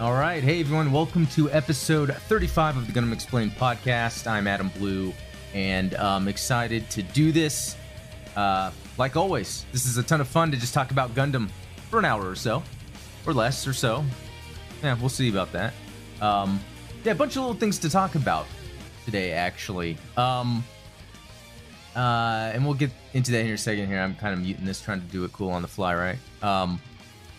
All right. Hey, everyone. Welcome to episode 35 of the Gundam Explained podcast. I'm Adam Blue, and I'm excited to do this. Uh, like always, this is a ton of fun to just talk about Gundam for an hour or so, or less or so. Yeah, we'll see about that. Um, yeah, a bunch of little things to talk about today, actually. Um, uh, and we'll get into that in a second here. I'm kind of muting this, trying to do it cool on the fly, right? Um,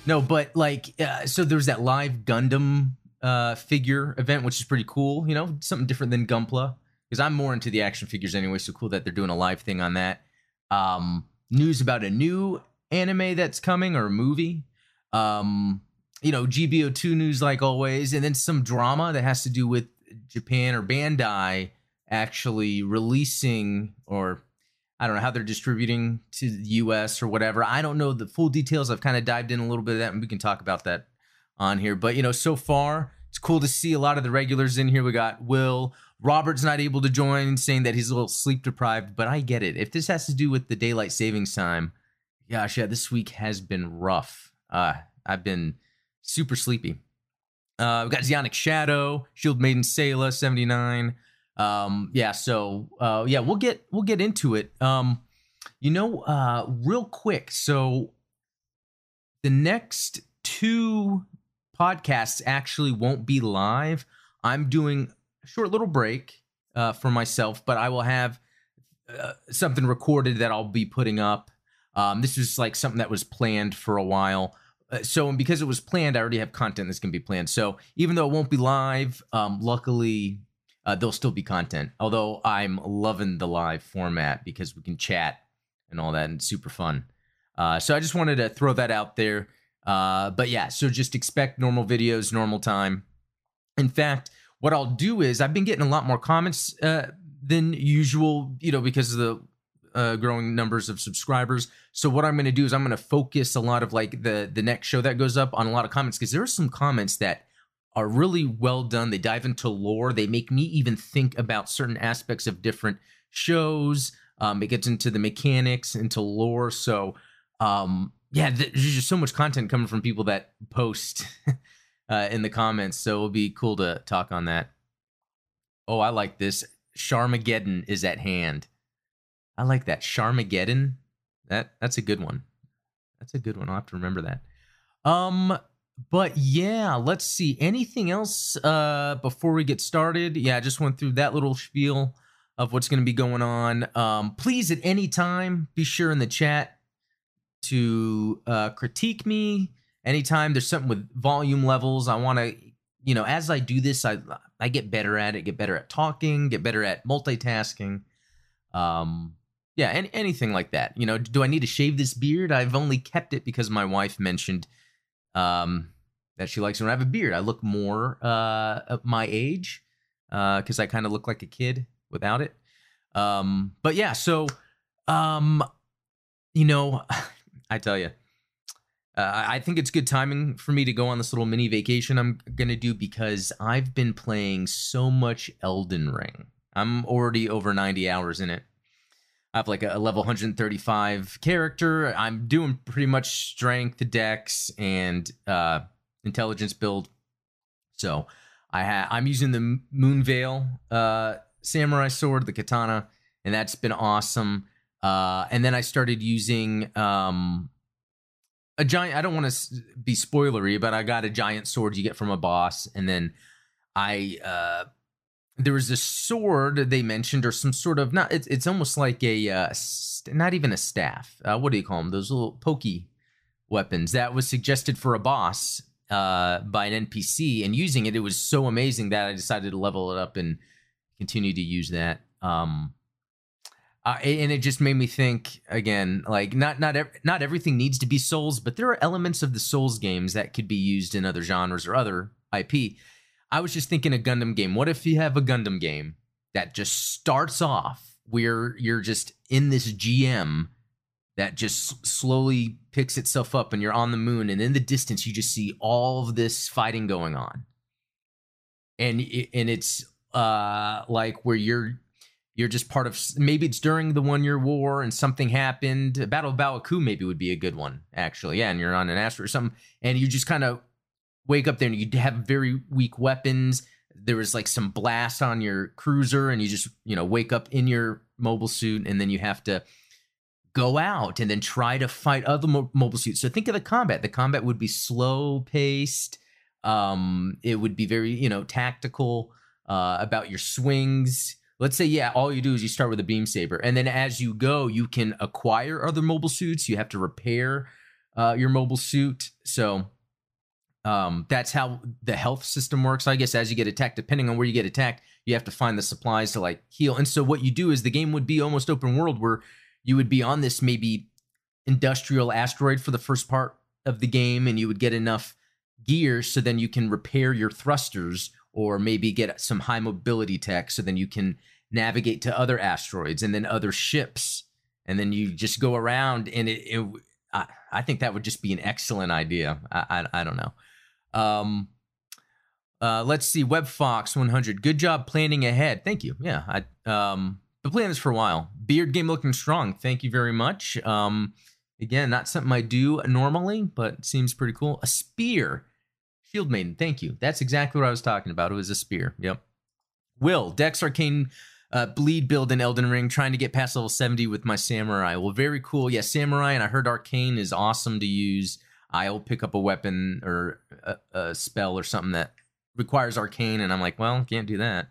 no, but like, uh, so there's that live Gundam uh, figure event, which is pretty cool. You know, something different than Gunpla, because I'm more into the action figures anyway. So cool that they're doing a live thing on that. Um, news about a new anime that's coming or a movie. Um, you know, GBO2 news like always, and then some drama that has to do with Japan or Bandai actually releasing or I don't know how they're distributing to the US or whatever. I don't know the full details. I've kind of dived in a little bit of that and we can talk about that on here. But you know, so far it's cool to see a lot of the regulars in here. We got Will. Robert's not able to join, saying that he's a little sleep deprived, but I get it. If this has to do with the daylight savings time, gosh, yeah, this week has been rough. Uh, I've been super sleepy. Uh, we got Zionic Shadow, Shield Maiden Sayla, 79. Um, yeah, so uh, yeah, we'll get we'll get into it. Um, you know, uh, real quick. So the next two podcasts actually won't be live. I'm doing a short little break uh, for myself, but I will have uh, something recorded that I'll be putting up. Um, this is like something that was planned for a while. Uh, so, because it was planned, I already have content that's going to be planned. So, even though it won't be live, um, luckily uh, there'll still be content. Although I'm loving the live format because we can chat and all that, and super fun. Uh, so I just wanted to throw that out there. Uh, but yeah, so just expect normal videos, normal time. In fact, what I'll do is I've been getting a lot more comments uh, than usual, you know, because of the uh, growing numbers of subscribers. So what I'm going to do is I'm going to focus a lot of like the the next show that goes up on a lot of comments because there are some comments that are really well done. They dive into lore. They make me even think about certain aspects of different shows. Um, it gets into the mechanics, into lore. So, um, yeah, there's just so much content coming from people that post uh, in the comments. So it'll be cool to talk on that. Oh, I like this. Sharmageddon is at hand. I like that. Sharmageddon. That that's a good one. That's a good one. I'll have to remember that. Um, but yeah, let's see. Anything else uh before we get started? Yeah, I just went through that little spiel of what's going to be going on. Um, please, at any time, be sure in the chat to uh, critique me. Anytime there's something with volume levels, I want to, you know, as I do this, I I get better at it, get better at talking, get better at multitasking. Um, yeah, any, anything like that. You know, do I need to shave this beard? I've only kept it because my wife mentioned um, that she likes when I have a beard. I look more uh, my age uh, because uh, I kind of look like a kid without it. Um, but yeah, so um, you know, I tell you, uh, I think it's good timing for me to go on this little mini vacation I'm gonna do because I've been playing so much Elden Ring. I'm already over 90 hours in it. I have like a level 135 character. I'm doing pretty much strength, dex and uh, intelligence build. So I ha- I'm using the Moonveil uh, samurai sword, the katana, and that's been awesome. Uh, and then I started using um, a giant. I don't want to be spoilery, but I got a giant sword you get from a boss, and then I uh, there was a sword they mentioned or some sort of not it's, it's almost like a uh, st- not even a staff uh, what do you call them those little pokey weapons that was suggested for a boss uh, by an npc and using it it was so amazing that i decided to level it up and continue to use that um, uh, and it just made me think again like not not ev- not everything needs to be souls but there are elements of the souls games that could be used in other genres or other ip I was just thinking a Gundam game. What if you have a Gundam game that just starts off where you're just in this GM that just slowly picks itself up and you're on the moon and in the distance you just see all of this fighting going on. And and it's uh like where you're you're just part of maybe it's during the one year war and something happened. Battle of Baoa maybe would be a good one actually. Yeah, and you're on an asteroid or something and you just kind of wake up there and you have very weak weapons. There was like some blast on your cruiser, and you just you know wake up in your mobile suit, and then you have to go out and then try to fight other mo- mobile suits. So think of the combat. The combat would be slow paced. Um, it would be very you know tactical uh, about your swings. Let's say yeah, all you do is you start with a beam saber, and then as you go, you can acquire other mobile suits. You have to repair uh, your mobile suit. So um, that's how the health system works. I guess as you get attacked, depending on where you get attacked, you have to find the supplies to like heal. And so what you do is the game would be almost open world where you would be on this maybe industrial asteroid for the first part of the game, and you would get enough gear so then you can repair your thrusters or maybe get some high mobility tech so then you can navigate to other asteroids and then other ships and then you just go around and it, it I, I think that would just be an excellent idea i, I, I don't know um, uh, let's see. WebFox 100. Good job planning ahead. Thank you. Yeah, I um, been playing this for a while. Beard game looking strong. Thank you very much. Um, again, not something I do normally, but seems pretty cool. A spear. Shield Maiden. Thank you. That's exactly what I was talking about. It was a spear. Yep. Will Dex Arcane uh, bleed build in Elden Ring, trying to get past level 70 with my Samurai. Well, very cool. Yeah, Samurai, and I heard Arcane is awesome to use. I'll pick up a weapon or a, a spell or something that requires arcane, and I'm like, well, can't do that.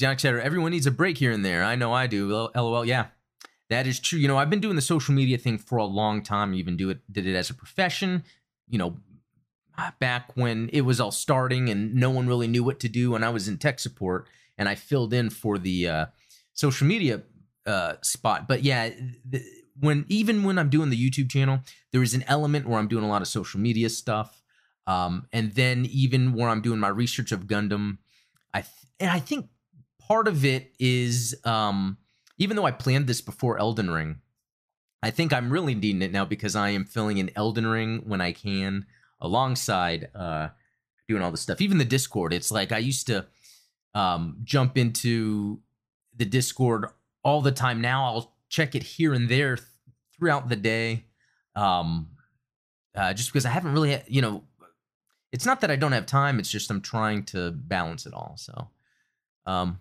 Jack said, everyone needs a break here and there. I know I do. LOL. Yeah, that is true. You know, I've been doing the social media thing for a long time. Even do it, did it as a profession. You know, back when it was all starting and no one really knew what to do. And I was in tech support, and I filled in for the uh, social media uh, spot. But yeah, the, when even when I'm doing the YouTube channel, there is an element where I'm doing a lot of social media stuff. Um, and then even where I'm doing my research of Gundam, I th- and I think part of it is um, even though I planned this before Elden Ring, I think I'm really needing it now because I am filling in Elden Ring when I can alongside uh, doing all this stuff. Even the Discord, it's like I used to um, jump into the Discord all the time. Now I'll check it here and there throughout the day. Um, uh, just because I haven't really, you know, it's not that I don't have time. It's just I'm trying to balance it all. So, um,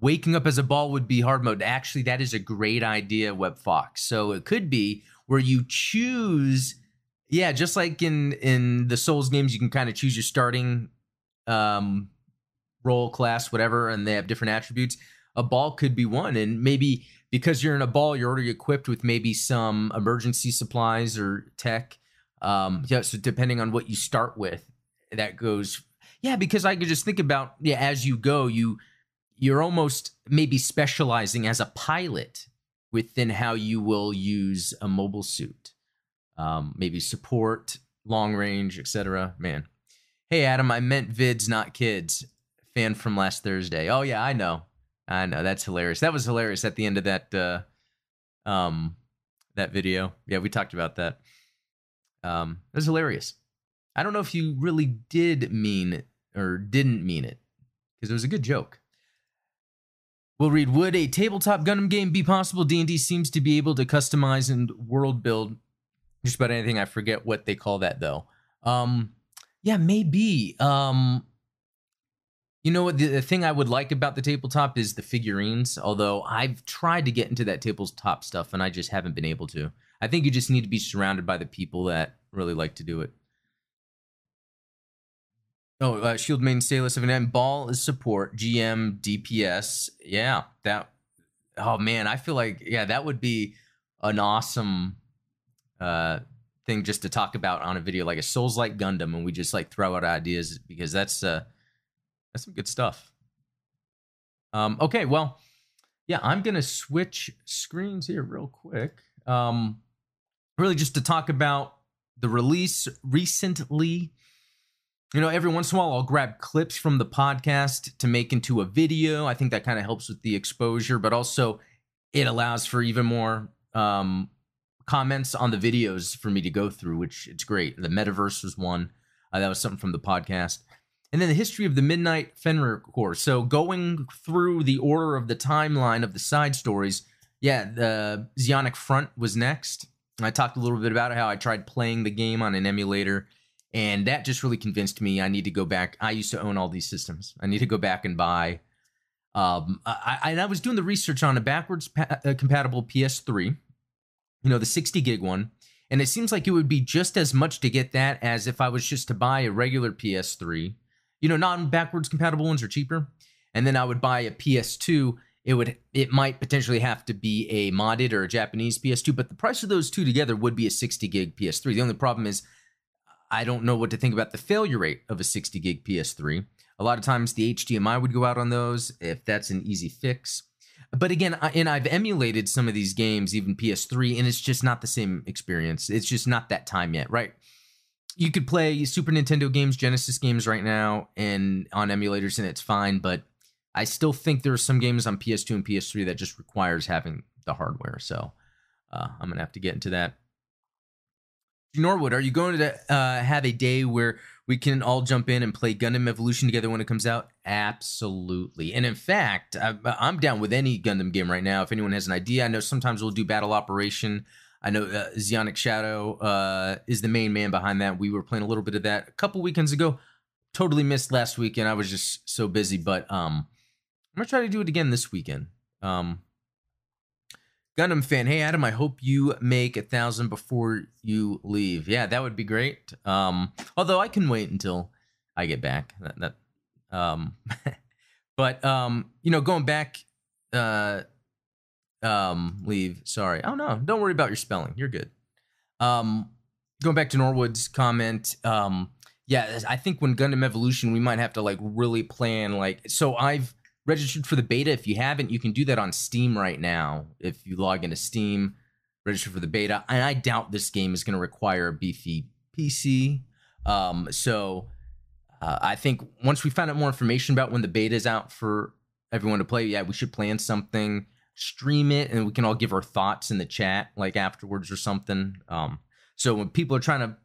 waking up as a ball would be hard mode. Actually, that is a great idea, Web Fox. So it could be where you choose, yeah, just like in in the Souls games, you can kind of choose your starting um, role, class, whatever, and they have different attributes. A ball could be one, and maybe because you're in a ball, you're already equipped with maybe some emergency supplies or tech. Um, yeah, so depending on what you start with, that goes. Yeah, because I could just think about yeah, as you go, you you're almost maybe specializing as a pilot within how you will use a mobile suit. Um, maybe support, long range, etc. Man, hey Adam, I meant vids, not kids. Fan from last Thursday. Oh yeah, I know. I know that's hilarious. That was hilarious at the end of that uh, um, that video. Yeah, we talked about that. Um, it was hilarious. I don't know if you really did mean or didn't mean it because it was a good joke. We'll read. Would a tabletop Gundam game be possible? D and D seems to be able to customize and world build just about anything. I forget what they call that though. Um, yeah, maybe. Um, you know what? The, the, thing I would like about the tabletop is the figurines. Although I've tried to get into that tabletop stuff and I just haven't been able to. I think you just need to be surrounded by the people that really like to do it. Oh, uh, Shield main an end Ball is support. GM DPS. Yeah, that. Oh man, I feel like yeah, that would be an awesome uh thing just to talk about on a video, like a Souls like Gundam, and we just like throw out ideas because that's uh that's some good stuff. Um, okay, well, yeah, I'm gonna switch screens here real quick. Um, really, just to talk about the release recently. You know, every once in a while, I'll grab clips from the podcast to make into a video. I think that kind of helps with the exposure, but also it allows for even more um, comments on the videos for me to go through, which it's great. The metaverse was one. Uh, that was something from the podcast and then the history of the Midnight Fenrir Corps. So going through the order of the timeline of the side stories, yeah, the Zeonic Front was next. I talked a little bit about how I tried playing the game on an emulator and that just really convinced me I need to go back. I used to own all these systems. I need to go back and buy. Um, I, I, I was doing the research on a backwards pa- uh, compatible PS3, you know, the 60 gig one, and it seems like it would be just as much to get that as if I was just to buy a regular PS3. You know, non backwards compatible ones are cheaper, and then I would buy a PS2 it would it might potentially have to be a modded or a Japanese PS2, but the price of those two together would be a 60 gig PS3. The only problem is I don't know what to think about the failure rate of a 60 gig PS3. A lot of times the HDMI would go out on those if that's an easy fix. But again, I, and I've emulated some of these games, even PS3, and it's just not the same experience. It's just not that time yet, right? You could play Super Nintendo games, Genesis games right now, and on emulators, and it's fine. But I still think there are some games on PS2 and PS3 that just requires having the hardware. So uh, I'm gonna have to get into that. Norwood, are you going to uh, have a day where we can all jump in and play Gundam Evolution together when it comes out? Absolutely. And in fact, I'm down with any Gundam game right now. If anyone has an idea, I know sometimes we'll do Battle Operation. I know uh, Zionic Shadow uh, is the main man behind that. We were playing a little bit of that a couple weekends ago. Totally missed last weekend. I was just so busy, but um, I'm gonna try to do it again this weekend. Um, Gundam fan, hey Adam, I hope you make a thousand before you leave. Yeah, that would be great. Um, although I can wait until I get back. That, that um, but um, you know, going back, uh, um, leave. Sorry. Oh no, don't worry about your spelling. You're good. Um, going back to Norwood's comment. Um, yeah, I think when Gundam Evolution, we might have to like really plan. Like, so I've registered for the beta. If you haven't, you can do that on Steam right now. If you log into Steam, register for the beta. And I doubt this game is going to require a beefy PC. Um, so uh, I think once we find out more information about when the beta is out for everyone to play, yeah, we should plan something, stream it, and we can all give our thoughts in the chat like afterwards or something. Um, so when people are trying to,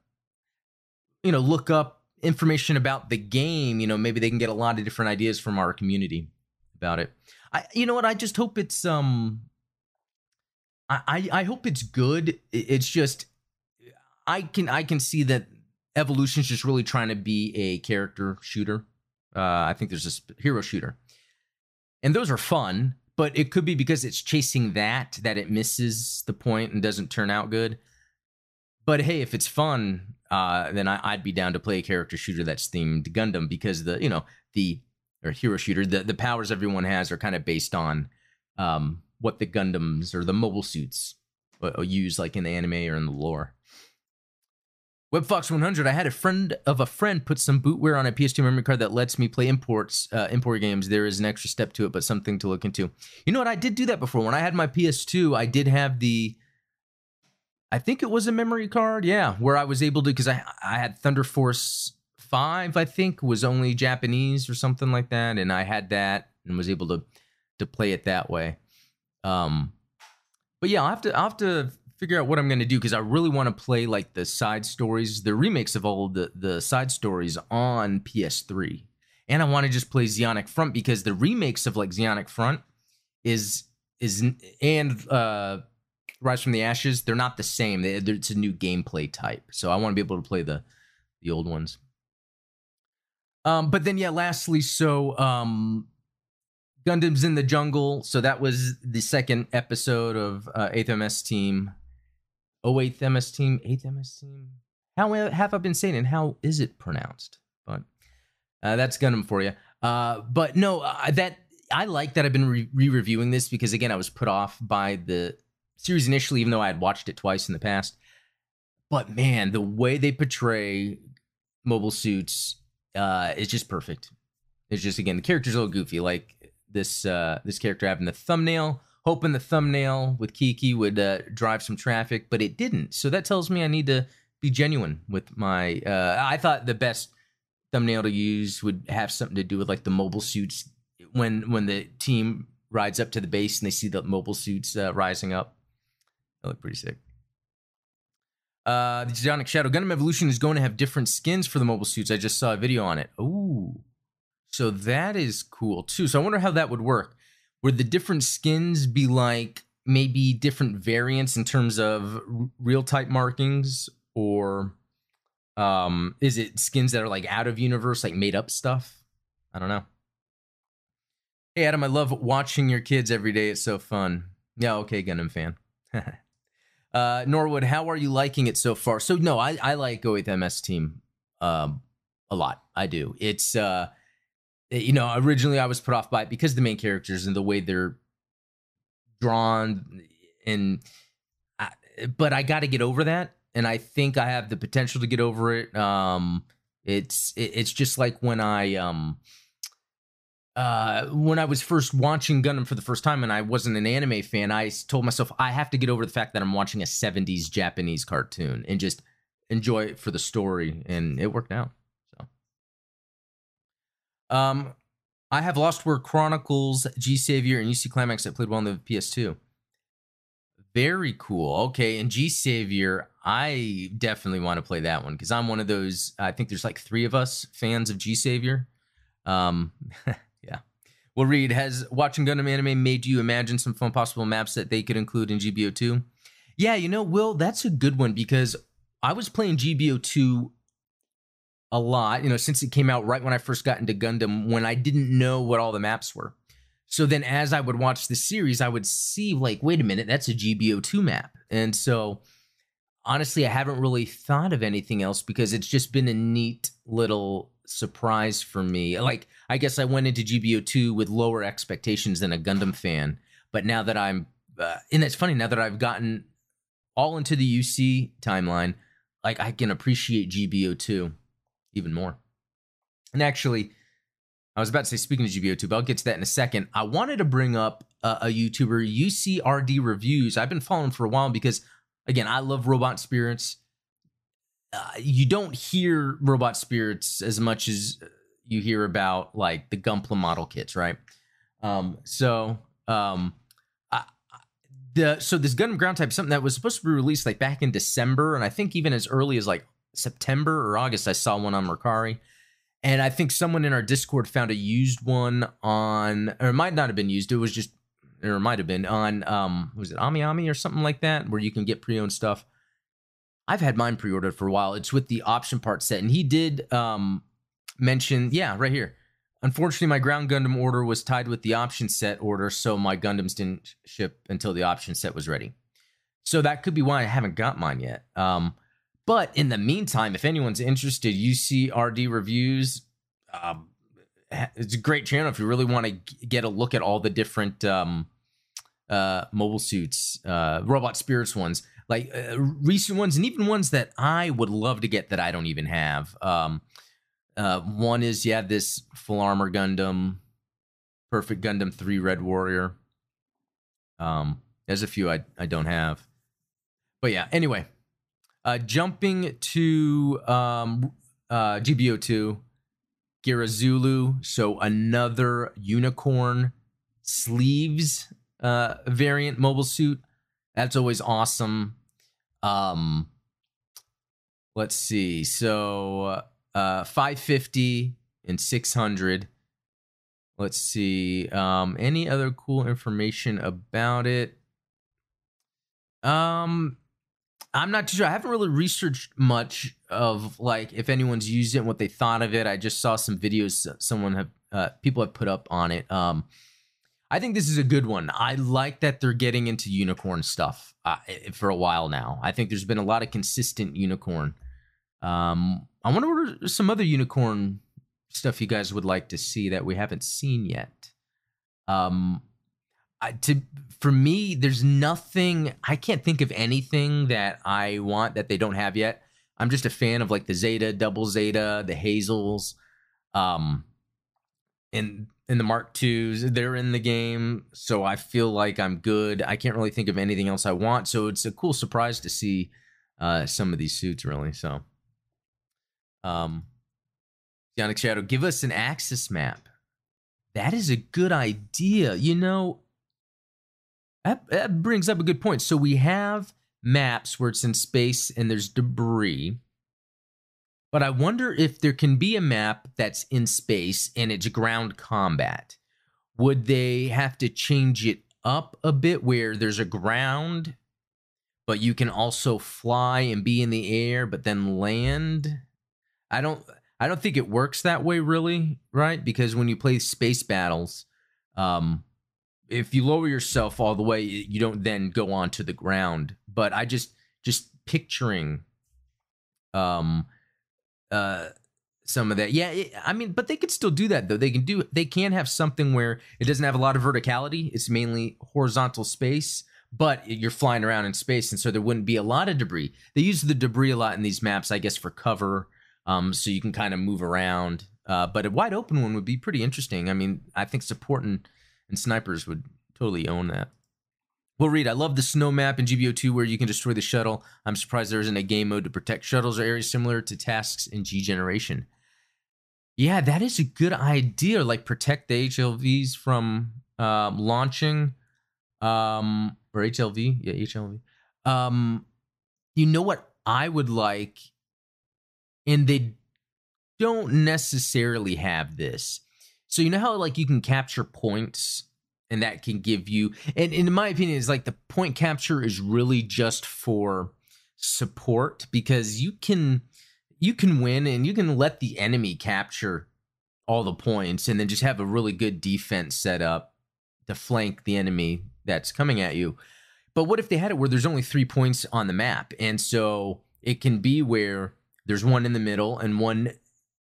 you know, look up information about the game, you know, maybe they can get a lot of different ideas from our community about it. I, you know what? I just hope it's um. I I hope it's good. It's just I can I can see that Evolution's just really trying to be a character shooter. Uh, I think there's this hero shooter, and those are fun. But it could be because it's chasing that that it misses the point and doesn't turn out good. But hey, if it's fun, uh, then I, would be down to play a character shooter that's themed Gundam because the you know the or hero shooter, the the powers everyone has are kind of based on um, what the Gundams or the mobile suits uh, use, like in the anime or in the lore. WebFox 100. I had a friend of a friend put some bootware on a PS2 memory card that lets me play imports, uh, import games. There is an extra step to it, but something to look into. You know what? I did do that before. When I had my PS2, I did have the. I think it was a memory card, yeah, where I was able to because I I had Thunder Force five, I think, was only Japanese or something like that, and I had that and was able to to play it that way. Um, but yeah, I'll have to I'll have to figure out what I'm going to do because I really want to play like the side stories, the remakes of all the the side stories on PS3, and I want to just play Zeonic Front because the remakes of like Zeonic Front is is and uh Rise from the Ashes, they're not the same. They, it's a new gameplay type, so I want to be able to play the the old ones. Um, but then yeah, lastly, so um, Gundam's in the jungle. So that was the second episode of uh, 8th MS Team. Oh, 8th MS Team, 8th MS Team. How have I been saying and how is it pronounced? But uh, that's Gundam for you. Uh, but no, that I like that I've been re reviewing this because again, I was put off by the series initially, even though I had watched it twice in the past. But man, the way they portray mobile suits uh, is just perfect. It's just again the character's a little goofy, like this uh, this character having the thumbnail, hoping the thumbnail with Kiki would uh, drive some traffic, but it didn't. So that tells me I need to be genuine with my. Uh, I thought the best thumbnail to use would have something to do with like the mobile suits when when the team rides up to the base and they see the mobile suits uh, rising up. They look pretty sick. Uh, the Zionic Shadow Gundam Evolution is going to have different skins for the mobile suits. I just saw a video on it. Ooh. So that is cool too. So I wonder how that would work. Would the different skins be like maybe different variants in terms of real type markings or Um, is it skins that are like out of universe, like made up stuff? I don't know. Hey Adam, I love watching your kids every day. It's so fun. Yeah, okay, Gundam fan. uh, Norwood, how are you liking it so far? So no, I I like Go with MS Team um a lot. I do. It's uh you know, originally I was put off by it because the main characters and the way they're drawn and I, but I got to get over that and I think I have the potential to get over it. Um it's it, it's just like when I um uh, when I was first watching Gundam for the first time and I wasn't an anime fan, I told myself I have to get over the fact that I'm watching a 70s Japanese cartoon and just enjoy it for the story. And it worked out. So, um, I have Lost World Chronicles, G Savior, and UC Climax that played well on the PS2. Very cool. Okay, and G Savior, I definitely want to play that one because I'm one of those. I think there's like three of us fans of G Savior. Um, Will Reed, has watching Gundam anime made you imagine some fun possible maps that they could include in GBO2? Yeah, you know, Will, that's a good one because I was playing GBO2 a lot, you know, since it came out right when I first got into Gundam when I didn't know what all the maps were. So then as I would watch the series, I would see, like, wait a minute, that's a GBO2 map. And so honestly, I haven't really thought of anything else because it's just been a neat little surprise for me. Like, I guess I went into GBO2 with lower expectations than a Gundam fan, but now that I'm, uh, and it's funny now that I've gotten all into the UC timeline, like I can appreciate GBO2 even more. And actually, I was about to say speaking of GBO2, but I'll get to that in a second. I wanted to bring up uh, a YouTuber, UCRD Reviews. I've been following for a while because, again, I love robot spirits. Uh, you don't hear robot spirits as much as you hear about like the Gunpla model kits, right? Um, so um, the so this Gundam Ground Type something that was supposed to be released like back in December, and I think even as early as like September or August, I saw one on Mercari. And I think someone in our Discord found a used one on, or it might not have been used. It was just, or it might have been on, um, was it Ami Ami or something like that, where you can get pre-owned stuff. I've had mine pre-ordered for a while. It's with the option part set, and he did um, mention, yeah, right here. Unfortunately, my ground Gundam order was tied with the option set order, so my Gundams didn't ship until the option set was ready. So that could be why I haven't got mine yet. Um, but in the meantime, if anyone's interested, UCRD reviews. Um, it's a great channel if you really want to get a look at all the different um, uh, mobile suits, uh, robot spirits ones like uh, recent ones and even ones that I would love to get that I don't even have. Um, uh, one is yeah, this full armor Gundam, Perfect Gundam Three Red Warrior. Um, there's a few I I don't have, but yeah. Anyway, uh, jumping to um uh GBO two, Geara Zulu. So another unicorn sleeves uh variant mobile suit. That's always awesome. Um, let's see. So uh, 550 and 600. Let's see. Um, any other cool information about it? Um, I'm not too sure. I haven't really researched much of like if anyone's used it and what they thought of it. I just saw some videos someone have uh, people have put up on it. Um, I think this is a good one. I like that they're getting into unicorn stuff uh, for a while now. I think there's been a lot of consistent unicorn. Um, I wonder what are some other unicorn stuff you guys would like to see that we haven't seen yet. Um, I, to for me, there's nothing. I can't think of anything that I want that they don't have yet. I'm just a fan of like the Zeta, Double Zeta, the Hazels. Um, and in the Mark twos. They're in the game, so I feel like I'm good. I can't really think of anything else I want, so it's a cool surprise to see uh, some of these suits. Really, so. Um, Zionic Shadow, give us an axis map. That is a good idea. You know, that, that brings up a good point. So we have maps where it's in space and there's debris but I wonder if there can be a map that's in space and it's ground combat. Would they have to change it up a bit where there's a ground but you can also fly and be in the air, but then land. I don't. I don't think it works that way, really, right? Because when you play space battles, um, if you lower yourself all the way, you don't then go onto the ground. But I just just picturing, um, uh, some of that. Yeah, it, I mean, but they could still do that though. They can do. They can have something where it doesn't have a lot of verticality. It's mainly horizontal space, but you're flying around in space, and so there wouldn't be a lot of debris. They use the debris a lot in these maps, I guess, for cover, um, so you can kind of move around. Uh, but a wide open one would be pretty interesting. I mean, I think support and, and snipers would totally own that. Will Reed, I love the snow map in GBO2 where you can destroy the shuttle. I'm surprised there isn't a game mode to protect shuttles or areas similar to tasks in G Generation. Yeah, that is a good idea. Like protect the HLVs from um, launching, um, or HLV. Yeah, HLV. Um, you know what I would like, and they don't necessarily have this. So you know how like you can capture points and that can give you and, and in my opinion is like the point capture is really just for support because you can you can win and you can let the enemy capture all the points and then just have a really good defense set up to flank the enemy that's coming at you. But what if they had it where there's only 3 points on the map and so it can be where there's one in the middle and one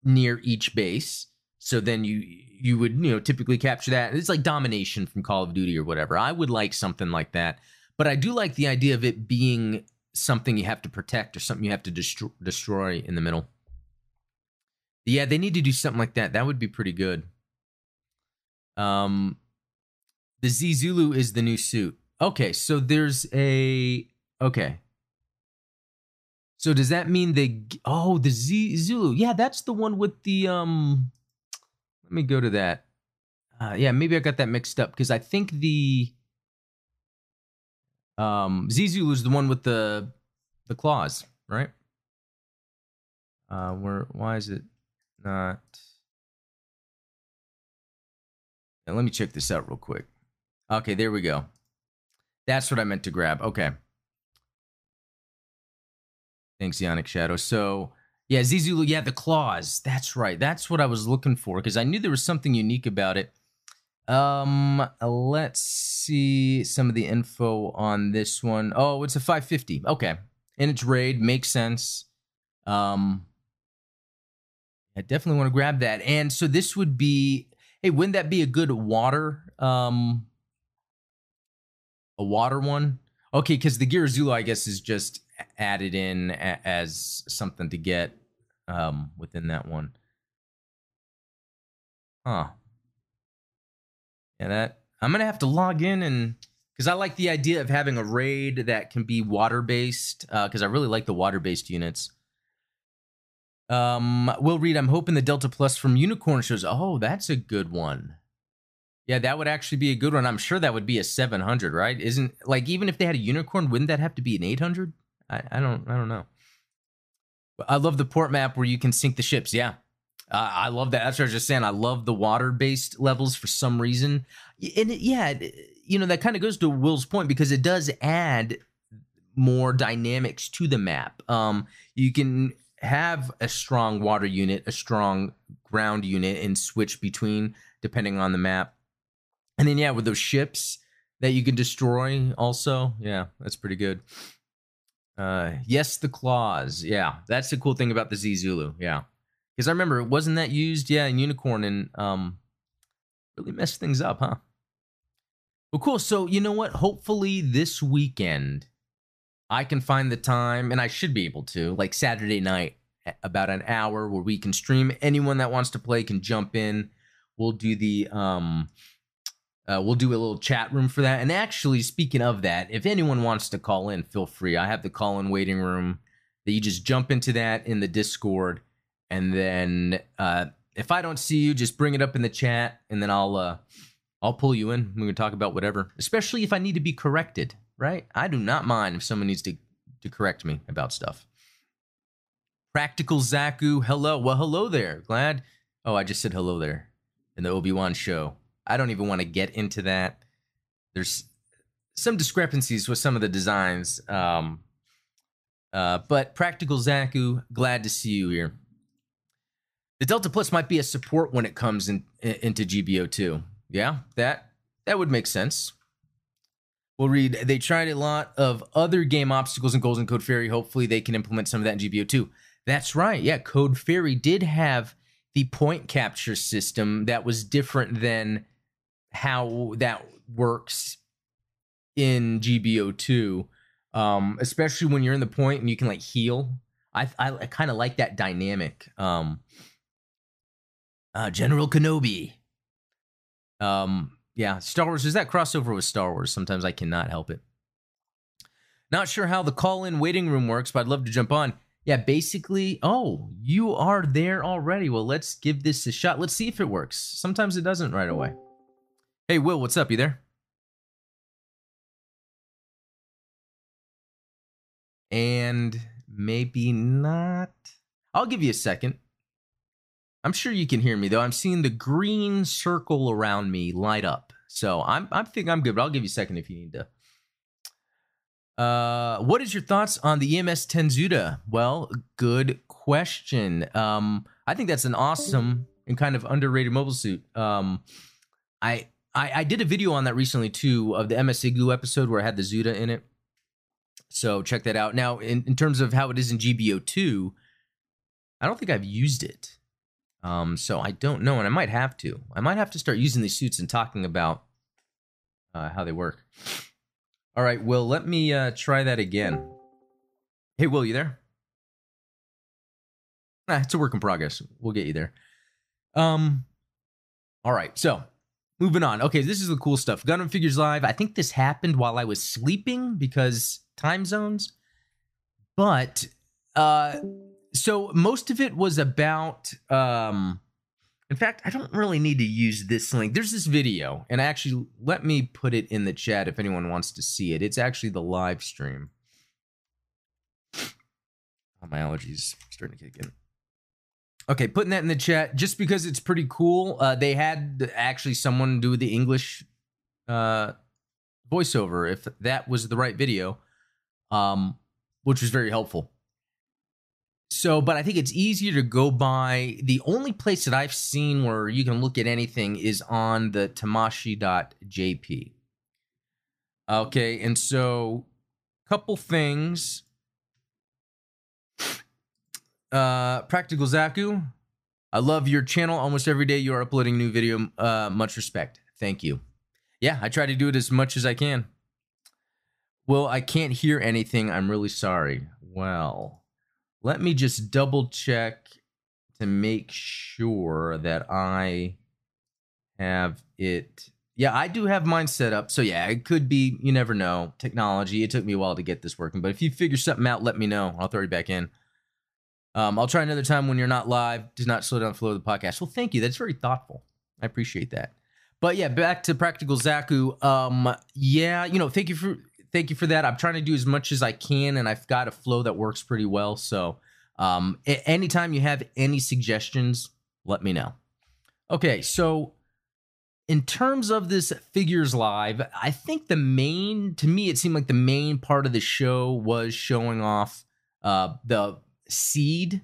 near each base so then you you would you know typically capture that. It's like domination from Call of Duty or whatever. I would like something like that, but I do like the idea of it being something you have to protect or something you have to destroy, destroy in the middle. Yeah, they need to do something like that. That would be pretty good. Um, the Zee Zulu is the new suit. Okay, so there's a okay. So does that mean they? Oh, the Zee Zulu. Yeah, that's the one with the um let me go to that. Uh, yeah, maybe I got that mixed up because I think the um, Zee Zulu is the one with the the claws, right? Uh, where? Why is it not? Now, let me check this out real quick. Okay, there we go. That's what I meant to grab. Okay. Thanks, Zionic Shadow. So yeah, Zee Zulu. Yeah, the claws. That's right. That's what I was looking for because I knew there was something unique about it. Um, let's see some of the info on this one. Oh, it's a 550. Okay, and it's raid makes sense. Um, I definitely want to grab that. And so this would be. Hey, wouldn't that be a good water? Um, a water one. Okay, because the Geara Zulu, I guess, is just added in a- as something to get um, within that one. Huh. Yeah, that I'm gonna have to log in and because I like the idea of having a raid that can be water based. Because uh, I really like the water based units. Um, Will Reed, I'm hoping the Delta Plus from Unicorn shows. Oh, that's a good one. Yeah, that would actually be a good one. I'm sure that would be a 700, right? Isn't like even if they had a unicorn, wouldn't that have to be an 800? I, I don't I don't know. I love the port map where you can sink the ships. Yeah. Uh, I love that. That's what I was just saying. I love the water based levels for some reason. And it, yeah, you know, that kind of goes to Will's point because it does add more dynamics to the map. Um, you can have a strong water unit, a strong ground unit, and switch between depending on the map. And then, yeah, with those ships that you can destroy, also, yeah, that's pretty good. Uh, yes, the claws. Yeah, that's the cool thing about the Zee Zulu. Yeah, because I remember it wasn't that used? Yeah, in Unicorn and um, really messed things up, huh? Well, cool. So you know what? Hopefully this weekend, I can find the time, and I should be able to, like Saturday night, about an hour where we can stream. Anyone that wants to play can jump in. We'll do the um uh, we'll do a little chat room for that. And actually, speaking of that, if anyone wants to call in, feel free. I have the call in waiting room that you just jump into that in the Discord. And then uh, if I don't see you, just bring it up in the chat and then I'll uh, I'll pull you in. We can talk about whatever, especially if I need to be corrected, right? I do not mind if someone needs to, to correct me about stuff. Practical Zaku, hello. Well, hello there. Glad. Oh, I just said hello there in the Obi Wan show. I don't even want to get into that. There's some discrepancies with some of the designs. Um, uh, but Practical Zaku, glad to see you here. The Delta Plus might be a support when it comes in, in, into GBO2. Yeah, that that would make sense. We'll read. They tried a lot of other game obstacles and goals in Code Fairy. Hopefully, they can implement some of that in GBO2. That's right. Yeah, Code Fairy did have the point capture system that was different than how that works in GBO2, um, especially when you're in the point and you can like heal. I I, I kind of like that dynamic. Um, uh, General Kenobi. Um, yeah, Star Wars. Is that crossover with Star Wars? Sometimes I cannot help it. Not sure how the call-in waiting room works, but I'd love to jump on. Yeah, basically, oh, you are there already. Well, let's give this a shot. Let's see if it works. Sometimes it doesn't right away. Hey, Will, what's up? You there? And maybe not. I'll give you a second. I'm sure you can hear me though. I'm seeing the green circle around me light up. So I'm I think I'm good, but I'll give you a second if you need to. Uh, what is your thoughts on the EMS Ten Zuda? Well, good question. Um, I think that's an awesome and kind of underrated mobile suit. Um, I, I I did a video on that recently too of the MS Igloo episode where I had the Zuda in it. So check that out. Now, in, in terms of how it is in GBO2, I don't think I've used it. Um, so I don't know, and I might have to. I might have to start using these suits and talking about uh, how they work. All right, Will, let me uh, try that again. Hey, Will, you there? Ah, it's a work in progress. We'll get you there. Um, all right, so moving on. Okay, this is the cool stuff. Gundam Figures Live. I think this happened while I was sleeping because time zones. But uh so most of it was about um in fact i don't really need to use this link there's this video and actually let me put it in the chat if anyone wants to see it it's actually the live stream oh, my allergies starting to kick in okay putting that in the chat just because it's pretty cool uh they had actually someone do the english uh voiceover if that was the right video um which was very helpful so, but I think it's easier to go by. The only place that I've seen where you can look at anything is on the tamashii.jp. Okay, and so couple things. Uh, Practical Zaku, I love your channel. Almost every day you are uploading new video. Uh, much respect. Thank you. Yeah, I try to do it as much as I can. Well, I can't hear anything. I'm really sorry. Well. Let me just double check to make sure that I have it. Yeah, I do have mine set up. So yeah, it could be, you never know, technology. It took me a while to get this working, but if you figure something out, let me know. I'll throw you back in. Um, I'll try another time when you're not live. Does not slow down the flow of the podcast. Well, thank you. That's very thoughtful. I appreciate that. But yeah, back to practical Zaku. Um, yeah, you know, thank you for thank you for that. I'm trying to do as much as I can, and I've got a flow that works pretty well. So, um, anytime you have any suggestions, let me know. Okay, so in terms of this figures live, I think the main, to me, it seemed like the main part of the show was showing off uh, the seed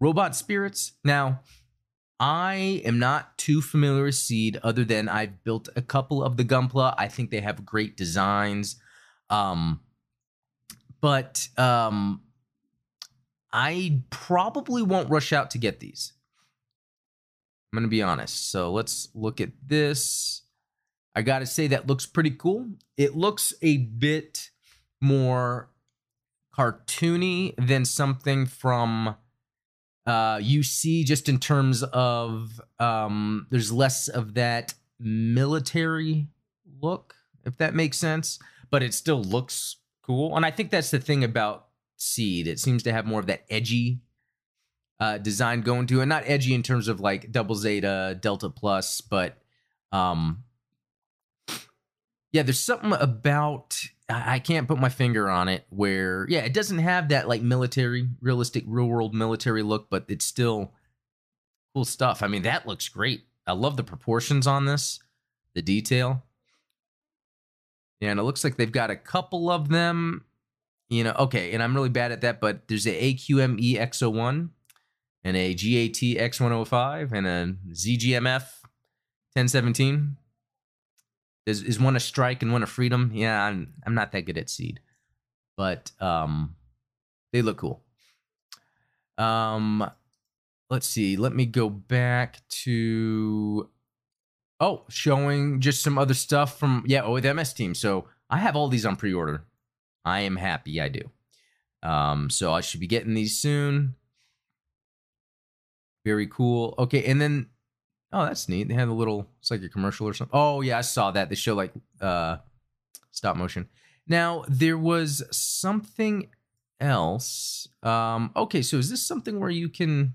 robot spirits. Now, I am not too familiar with Seed, other than I've built a couple of the Gunpla. I think they have great designs. Um, but um, I probably won't rush out to get these. I'm to be honest. So let's look at this. I got to say, that looks pretty cool. It looks a bit more cartoony than something from uh, UC, just in terms of um, there's less of that military look, if that makes sense but it still looks cool. And I think that's the thing about Seed. It seems to have more of that edgy uh, design going to, and not edgy in terms of like double zeta, delta plus, but um, yeah, there's something about I can't put my finger on it where yeah, it doesn't have that like military, realistic, real world military look, but it's still cool stuff. I mean, that looks great. I love the proportions on this, the detail. And it looks like they've got a couple of them. You know, okay, and I'm really bad at that, but there's a AQME X01 and a GAT X105 and a ZGMF 1017. Is, is one a strike and one a freedom? Yeah, I'm, I'm not that good at seed, but um, they look cool. Um, let's see. Let me go back to oh, showing just some other stuff from yeah, oh the MS team. So I have all these on pre-order. I am happy I do. Um, so I should be getting these soon. Very cool. Okay, and then oh, that's neat. They have a little it's like a commercial or something. Oh yeah, I saw that. They show like uh stop motion. Now there was something else. Um, okay, so is this something where you can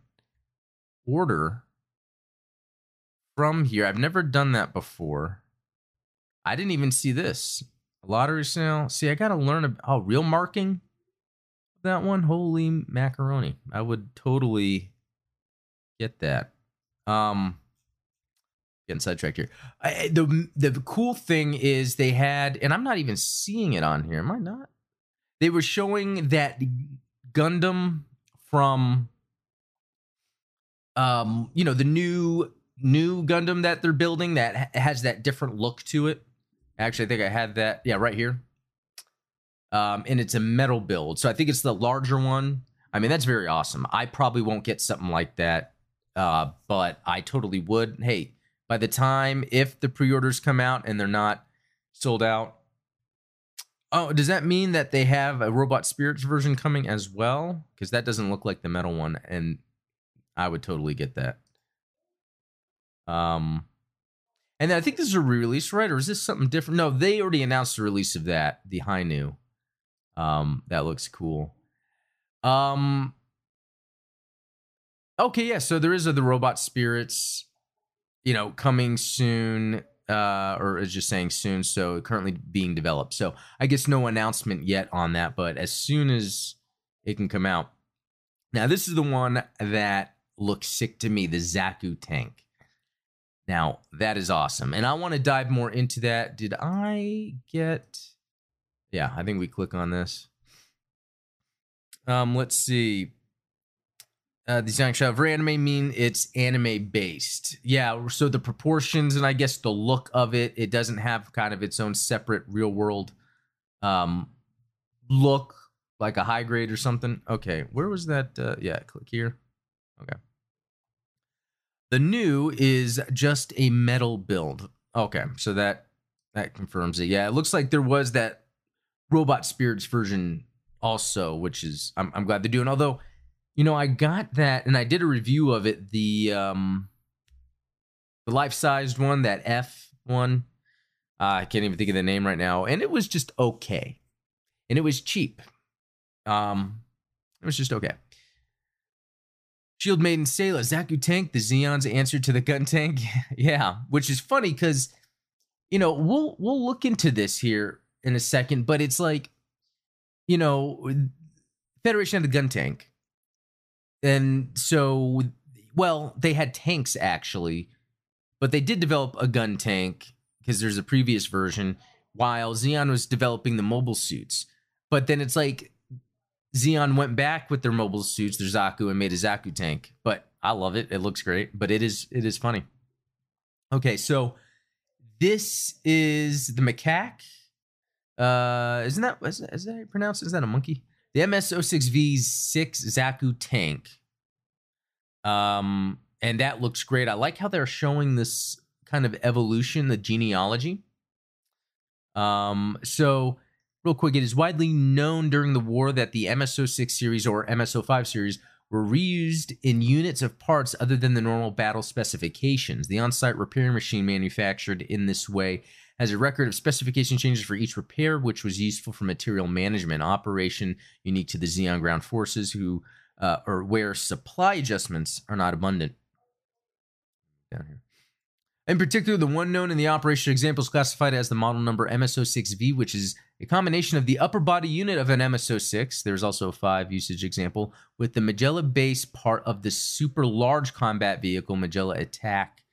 order from here? I've never done that before. I didn't even see this. Lottery sale. See, I got to learn about oh, real marking. That one, holy macaroni! I would totally get that. Um, getting sidetracked here. I, the the cool thing is they had, and I'm not even seeing it on here. Am I not? They were showing that Gundam from, um, you know, the new new Gundam that they're building that has that different look to it. Actually, I think I had that. Yeah, right here. Um, and it's a metal build, so I think it's the larger one. I mean, that's very awesome. I probably won't get something like that, uh, but I totally would. Hey, by the time if the pre-orders come out and they're not sold out, oh, does that mean that they have a Robot Spirits version coming as well? Because that doesn't look like the metal one, and I would totally get that. Um, and I think this is a re-release, right? Or is this something different? No, they already announced the release of that, the Hi-Nu. Um, that looks cool. Um, okay, yeah. So there is a, the Robot Spirits, you know, coming soon. Uh, or is just saying soon. So currently being developed. So I guess no announcement yet on that, but as soon as it can come out. Now this is the one that looks sick to me, the Zaku tank. Now, that is awesome. And I want to dive more into that. Did I get. Yeah, I think we click on this. Um, let's see. Uh, the shot for anime mean it's anime based. Yeah, so the proportions and I guess the look of it, it doesn't have kind of its own separate real world um look like a high grade or something. Okay, where was that? Uh, yeah, click here. Okay. The new is just a metal build. Okay, so that that confirms it. Yeah, it looks like there was that Robot Spirits version also, which is I'm, I'm glad they're doing. Although, you know, I got that and I did a review of it. The um the life sized one, that F one. Uh, I can't even think of the name right now, and it was just okay, and it was cheap. Um, it was just okay. Shield Maiden Sayla, Zaku Tank, the Zeon's answer to the gun tank. yeah, which is funny because, you know, we'll we'll look into this here in a second, but it's like, you know, Federation had the gun tank, and so, well, they had tanks actually, but they did develop a gun tank because there's a previous version while Zeon was developing the mobile suits. But then it's like Zeon went back with their mobile suits, their Zaku, and made a Zaku tank. But I love it. It looks great. But it is it is funny. Okay, so this is the macaque. Uh, isn't that is, is that pronounced? Is that a monkey? The MS06V's six Zaku tank. Um, and that looks great. I like how they're showing this kind of evolution, the genealogy. Um, so real quick, it is widely known during the war that the MSO6 series or MSO5 series were reused in units of parts other than the normal battle specifications. The on site repair machine manufactured in this way has a record of specification changes for each repair, which was useful for material management operation, unique to the Zeon ground forces, who uh, or where supply adjustments are not abundant. Down here. In particular, the one known in the operation example is classified as the model number MSO6V, which is a combination of the upper body unit of an MSO6. There's also a 5 usage example with the Magella base part of the super large combat vehicle Magella Attack.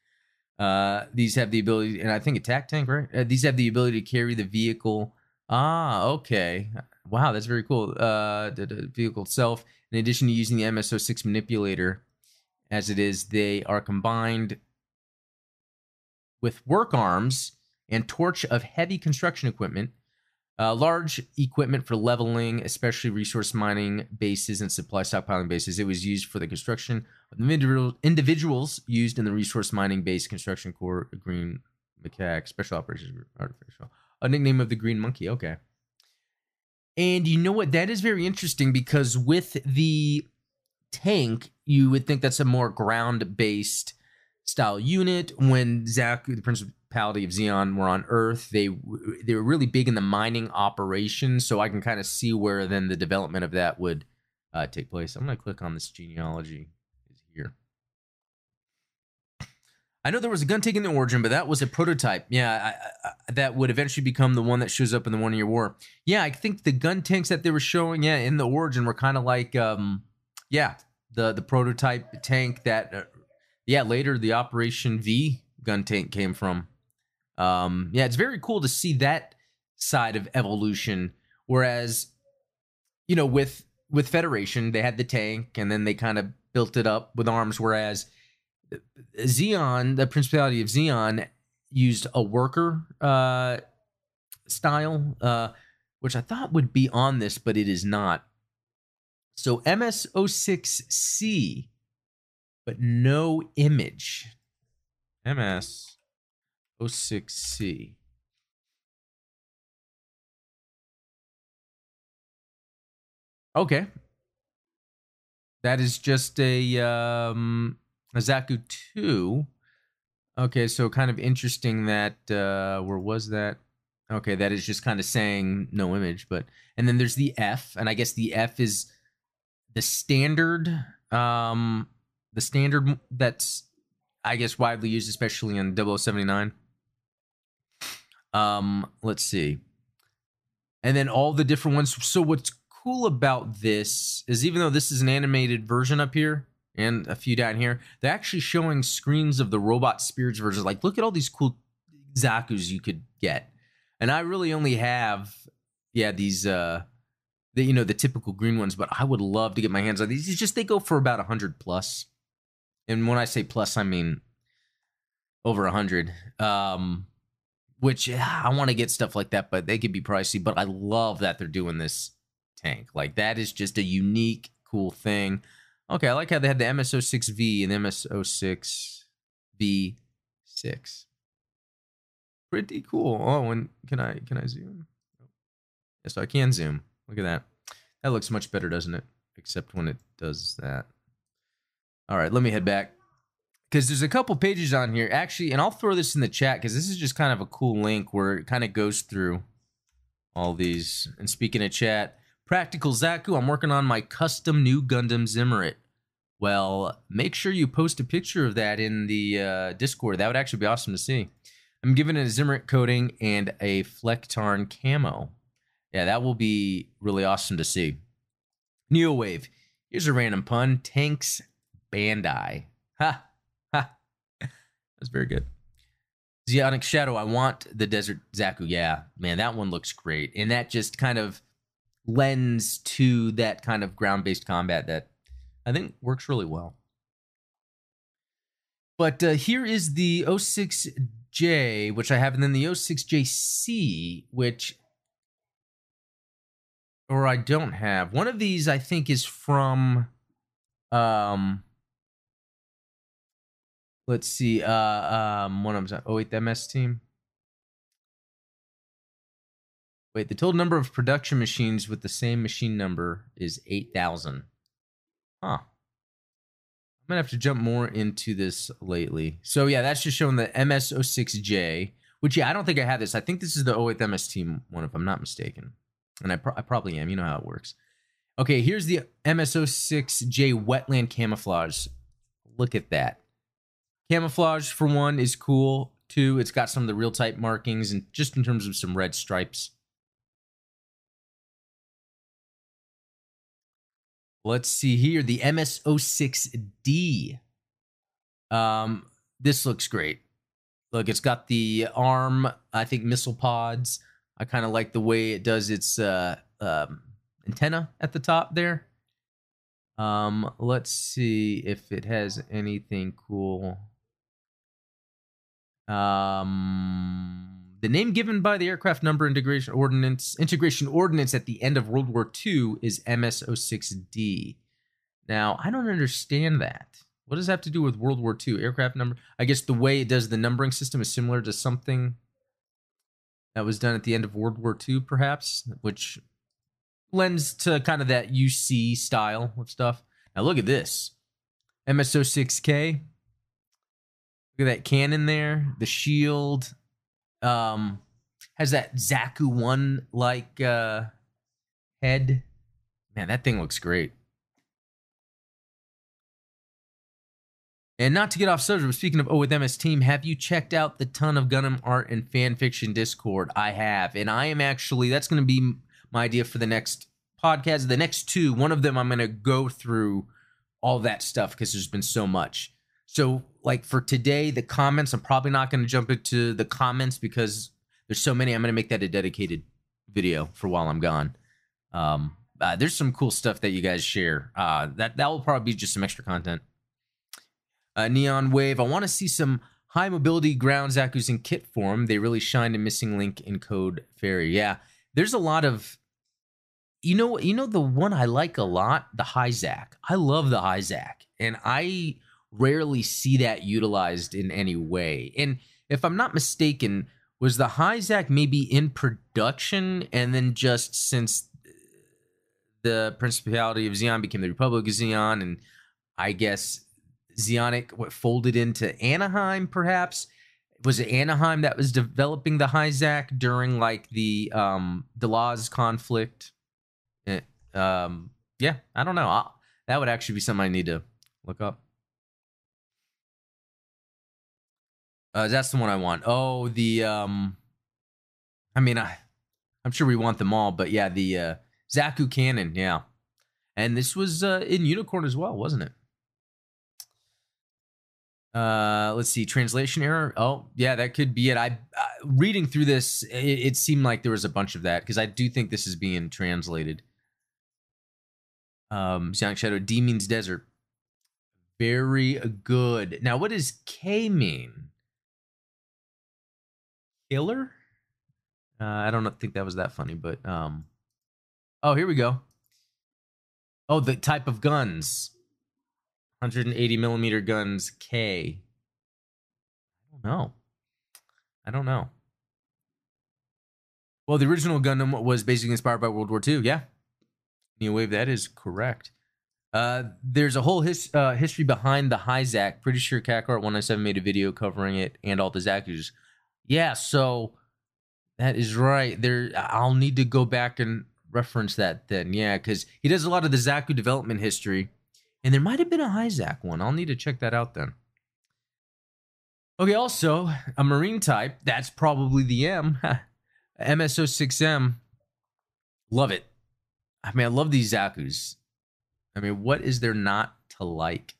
Uh, these have the ability, and I think attack tank, right? Uh, these have the ability to carry the vehicle. Ah, okay. Wow, that's very cool. Uh, the, the vehicle itself, in addition to using the MSO6 manipulator, as it is, they are combined with work arms and torch of heavy construction equipment uh, large equipment for leveling, especially resource mining bases and supply stockpiling bases. It was used for the construction of the individuals used in the resource mining base construction core. Green macaque, special operations group, artificial. A nickname of the green monkey. Okay. And you know what? That is very interesting because with the tank, you would think that's a more ground based style unit. When Zach, the principal Principality of Zeon were on Earth. They they were really big in the mining operation, so I can kind of see where then the development of that would uh, take place. I'm going to click on this genealogy is here. I know there was a gun taken in the origin, but that was a prototype. Yeah, I, I, that would eventually become the one that shows up in the one year war. Yeah, I think the gun tanks that they were showing, yeah, in the origin were kind of like, um, yeah, the the prototype tank that, uh, yeah, later the Operation V gun tank came from. Um, yeah, it's very cool to see that side of evolution. Whereas, you know, with with Federation, they had the tank and then they kind of built it up with arms. Whereas Zeon, the Principality of Zeon, used a worker uh, style, uh, which I thought would be on this, but it is not. So MS06C, but no image. MS 06C. Okay. That is just a um a Zaku 2. Okay, so kind of interesting that uh where was that? Okay, that is just kind of saying no image, but and then there's the F, and I guess the F is the standard um the standard that's I guess widely used especially in 0079. Um, let's see. And then all the different ones. So what's cool about this is even though this is an animated version up here and a few down here, they're actually showing screens of the robot spirits versions. Like, look at all these cool Zaku's you could get. And I really only have, yeah, these uh the, you know, the typical green ones, but I would love to get my hands on these. It's just they go for about a hundred plus. And when I say plus, I mean over a hundred. Um which yeah, I want to get stuff like that, but they could be pricey. But I love that they're doing this tank. Like that is just a unique, cool thing. Okay, I like how they had the MSO6V and MSO6V6. Pretty cool. Oh, and can I can I zoom? Yes, I can zoom. Look at that. That looks much better, doesn't it? Except when it does that. All right, let me head back because there's a couple pages on here actually, and I'll throw this in the chat because this is just kind of a cool link where it kind of goes through all these. And speaking of chat, Practical Zaku, I'm working on my custom new Gundam Zimmerit. Well, make sure you post a picture of that in the uh, Discord. That would actually be awesome to see. I'm giving it a Zimmerit coating and a Flecktarn camo. Yeah, that will be really awesome to see. Neowave. Here's a random pun. Tanks Bandai. Ha! That's very good. Zeonic Shadow, I want the Desert Zaku. Yeah, man, that one looks great. And that just kind of lends to that kind of ground based combat that I think works really well. But uh, here is the 06J, which I have, and then the 06JC, which, or I don't have. One of these I think is from, um, Let's see. Uh, um, one of them. Oh wait, the MS team. Wait, the total number of production machines with the same machine number is eight thousand. Huh. I'm gonna have to jump more into this lately. So yeah, that's just showing the MS06J, which yeah, I don't think I have this. I think this is the 08 MS team one, if I'm not mistaken, and I, pro- I probably am. You know how it works. Okay, here's the MS06J wetland camouflage. Look at that. Camouflage, for one, is cool. Two, it's got some of the real type markings and just in terms of some red stripes. Let's see here. The MS06D. Um, this looks great. look, it's got the arm, I think missile pods. I kind of like the way it does its uh, um, antenna at the top there. Um, let's see if it has anything cool. Um, the name given by the aircraft number integration ordinance integration ordinance at the end of World War II is MS06D. Now, I don't understand that. What does that have to do with World War II aircraft number? I guess the way it does the numbering system is similar to something that was done at the end of World War II, perhaps, which lends to kind of that UC style of stuff. Now look at this. MS06K. Look at that cannon there. The shield. Um has that Zaku 1 like uh head. Man, that thing looks great. And not to get off subject, but speaking of Oh With MS Team, have you checked out the ton of Gundam art and fan fiction Discord? I have. And I am actually, that's going to be my idea for the next podcast. The next two, one of them, I'm going to go through all that stuff because there's been so much. So, like for today, the comments, I'm probably not going to jump into the comments because there's so many. I'm going to make that a dedicated video for while I'm gone. Um, uh, there's some cool stuff that you guys share. Uh, that that will probably be just some extra content uh, Neon Wave. I want to see some high mobility ground Zaku's in kit form. They really shine in Missing Link in Code Fairy. Yeah, there's a lot of. You know, you know the one I like a lot, the Hi-Zack. I love the Hi-Zack, and I rarely see that utilized in any way. And if I'm not mistaken, was the Hi-Zack maybe in production, and then just since the Principality of Zeon became the Republic of Zeon, and I guess Zeonic what folded into Anaheim, perhaps. Was it Anaheim that was developing the Zak during like the um Delaz conflict? Eh, um, yeah, I don't know. I'll, that would actually be something I need to look up. Uh, that's the one I want. Oh, the um, I mean, I, I'm sure we want them all, but yeah, the uh, Zaku cannon, yeah, and this was uh, in Unicorn as well, wasn't it? Uh, let's see, translation error. Oh, yeah, that could be it. I uh, reading through this, it, it, seemed like there was a bunch of that because I do think this is being translated. Um, Zeonic Shadow D means desert. Very good. Now, what does K mean? Killer? Uh, I don't think that was that funny, but um. Oh, here we go. Oh, the type of guns. 180 millimeter guns K. I don't know. I don't know. Well, the original Gundam was basically inspired by World War II. Yeah. Neo Wave, that is correct. Uh, there's a whole his, uh, history behind the high. Pretty sure Kakarot197 made a video covering it and all the Zakus. Yeah, so that is right. There, I'll need to go back and reference that then. Yeah, because he does a lot of the Zaku development history and there might have been a Hi-Zack one. I'll need to check that out then. Okay, also, a marine type. That's probably the M. MSO6M. Love it. I mean, I love these Zakus. I mean, what is there not to like?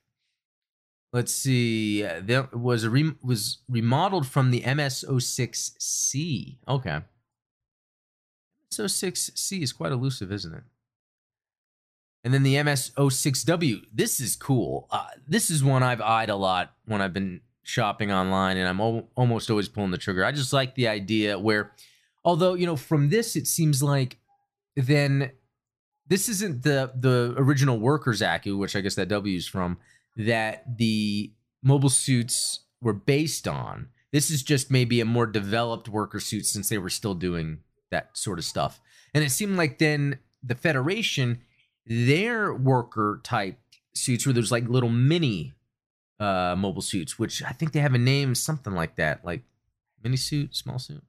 Let's see. that was a re- was remodeled from the MS06C. Okay. MS06C is quite elusive, isn't it? And then the MS06W. This is cool. Uh, this is one I've eyed a lot when I've been shopping online, and I'm almost always pulling the trigger. I just like the idea where, although you know, from this it seems like then this isn't the the original workers Zaku, which I guess that W is from, that the mobile suits were based on. This is just maybe a more developed worker suit since they were still doing that sort of stuff. And it seemed like then the Federation their worker type suits where there's like little mini uh mobile suits, which I think they have a name, something like that, like mini suit, small suit.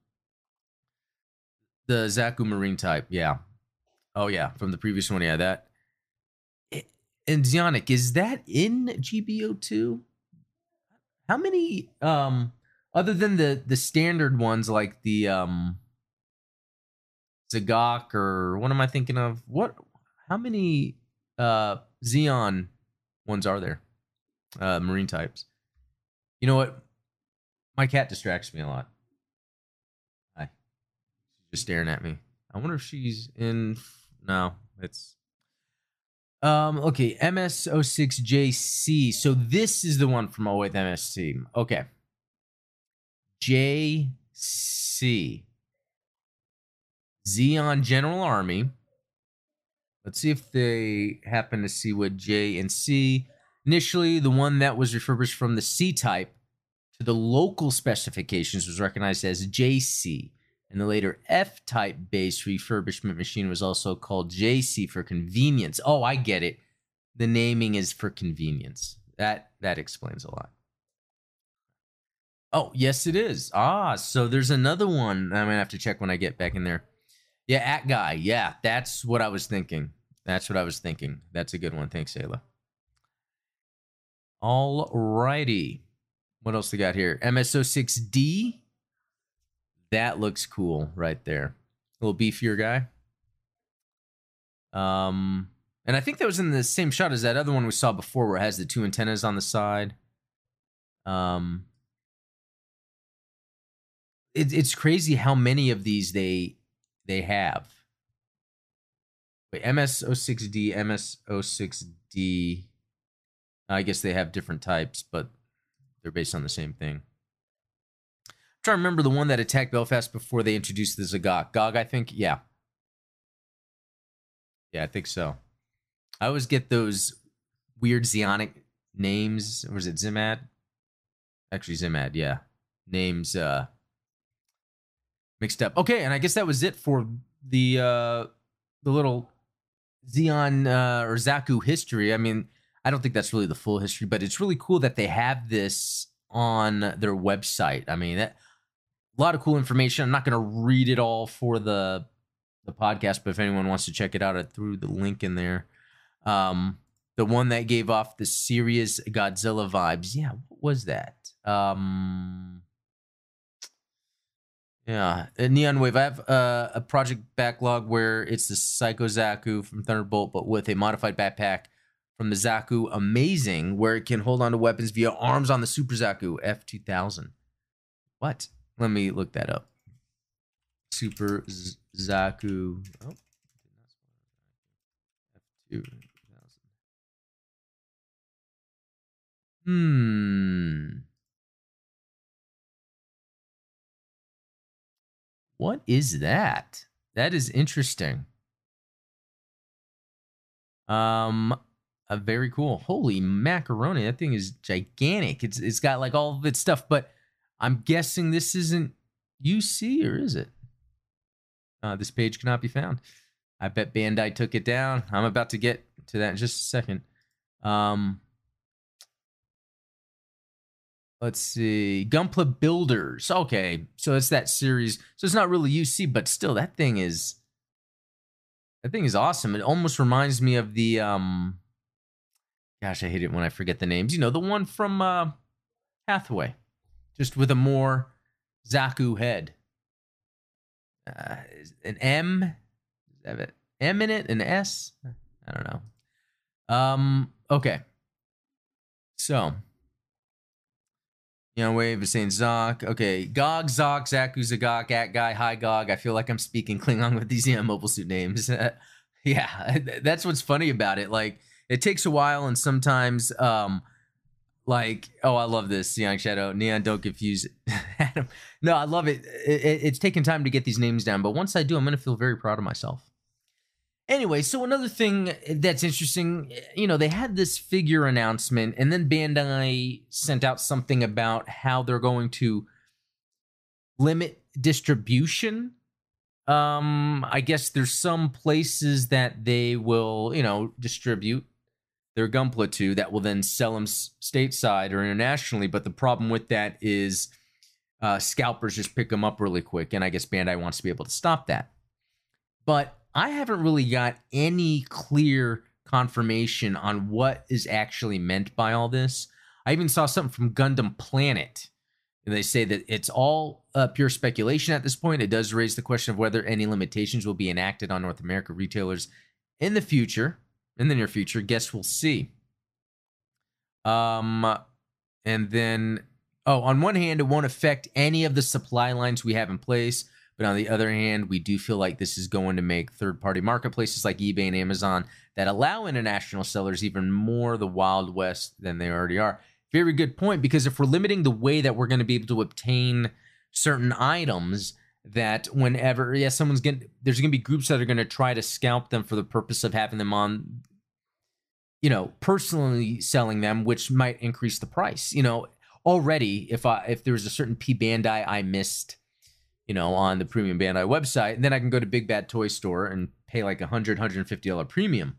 The Zaku Marine type, yeah. Oh yeah, from the previous one, yeah. That and Zeonic, is that in GBO two? How many um other than the the standard ones like the um Z'Gok or what am I thinking of? What how many uh Zeon ones are there? Uh Marine types. You know what? My cat distracts me a lot. Hi. She's just staring at me. I wonder if she's in. No, it's. Um. Okay. MS06JC. So this is the one from 08 MSC. Okay. JC. Zeon General Army. Let's see if they happen to see what J and C. Initially, the one that was refurbished from the C type to the local specifications was recognized as JC, and the later F type base refurbishment machine was also called JC for convenience. Oh, I get it. The naming is for convenience. That that explains a lot. Oh, yes, it is. Ah, so there's another one. I'm gonna have to check when I get back in there. Yeah, at guy. Yeah, that's what I was thinking. That's what I was thinking. That's a good one. Thanks, Ayla. All righty. What else we got here? MSO6D. That looks cool right there. A little beefier guy. Um, and I think that was in the same shot as that other one we saw before, where it has the two antennas on the side. Um, it, it's crazy how many of these they they have. Wait, MS06D, MS06D. I guess they have different types, but they're based on the same thing. Trying to remember the one that attacked Belfast before they introduced the Z'Gok. Gog, I think? Yeah. Yeah, I think so. I always get those weird Zeonic names. Was it Zimad? Actually, Zimad, yeah. Names uh mixed up. Okay, and I guess that was it for the uh the little Zeon uh, or Zaku history. I mean, I don't think that's really the full history, but it's really cool that they have this on their website. I mean, that, a lot of cool information. I'm not going to read it all for the the podcast, but if anyone wants to check it out, I threw the link in there. Um, the one that gave off the serious Godzilla vibes. Yeah, what was that? Um, yeah, Neon Wave. I have uh, a project backlog where it's the Psycho Zaku from Thunderbolt, but with a modified backpack from the Zaku Amazing, where it can hold on to weapons via arms on the Super Zaku F2000. What? Let me look that up. Super Z- Zaku. Oh, F2000. Hmm. What is that? That is interesting. Um, uh, very cool. Holy macaroni! That thing is gigantic. It's it's got like all of its stuff, but I'm guessing this isn't UC or is it? Uh, this page cannot be found. I bet Bandai took it down. I'm about to get to that in just a second. Um, let's see gunpla builders okay so it's that series so it's not really uc but still that thing is that thing is awesome it almost reminds me of the um gosh i hate it when i forget the names you know the one from uh hathaway just with a more zaku head uh, an m m in it an s i don't know um okay so you know, Wave is saying Zok. Okay, Gog, Zok, Zaku, Z'Gok, At Guy, Hi Gog. I feel like I'm speaking Klingon with these yeah, mobile suit names. yeah, that's what's funny about it. Like, it takes a while, and sometimes, um, like, oh, I love this Young Shadow, Neon. Don't confuse Adam. no, I love it. It, it. It's taken time to get these names down, but once I do, I'm gonna feel very proud of myself. Anyway, so another thing that's interesting, you know, they had this figure announcement, and then Bandai sent out something about how they're going to limit distribution. Um, I guess there's some places that they will, you know, distribute their Gunpla to that will then sell them stateside or internationally. But the problem with that is uh, scalpers just pick them up really quick, and I guess Bandai wants to be able to stop that. But I haven't really got any clear confirmation on what is actually meant by all this. I even saw something from Gundam Planet. And they say that it's all uh, pure speculation at this point. It does raise the question of whether any limitations will be enacted on North America retailers in the future, in the near future. Guess we'll see. Um, and then oh, on one hand, it won't affect any of the supply lines we have in place. But on the other hand, we do feel like this is going to make third party marketplaces like eBay and Amazon that allow international sellers even more the Wild West than they already are. Very good point, because if we're limiting the way that we're going to be able to obtain certain items, that whenever, yeah, someone's going there's going to be groups that are going to try to scalp them for the purpose of having them on, you know, personally selling them, which might increase the price. You know, already, if I, if there's a certain P Bandai I missed, you know, on the premium Bandai website, then I can go to Big Bad Toy Store and pay like a hundred, hundred and fifty dollar premium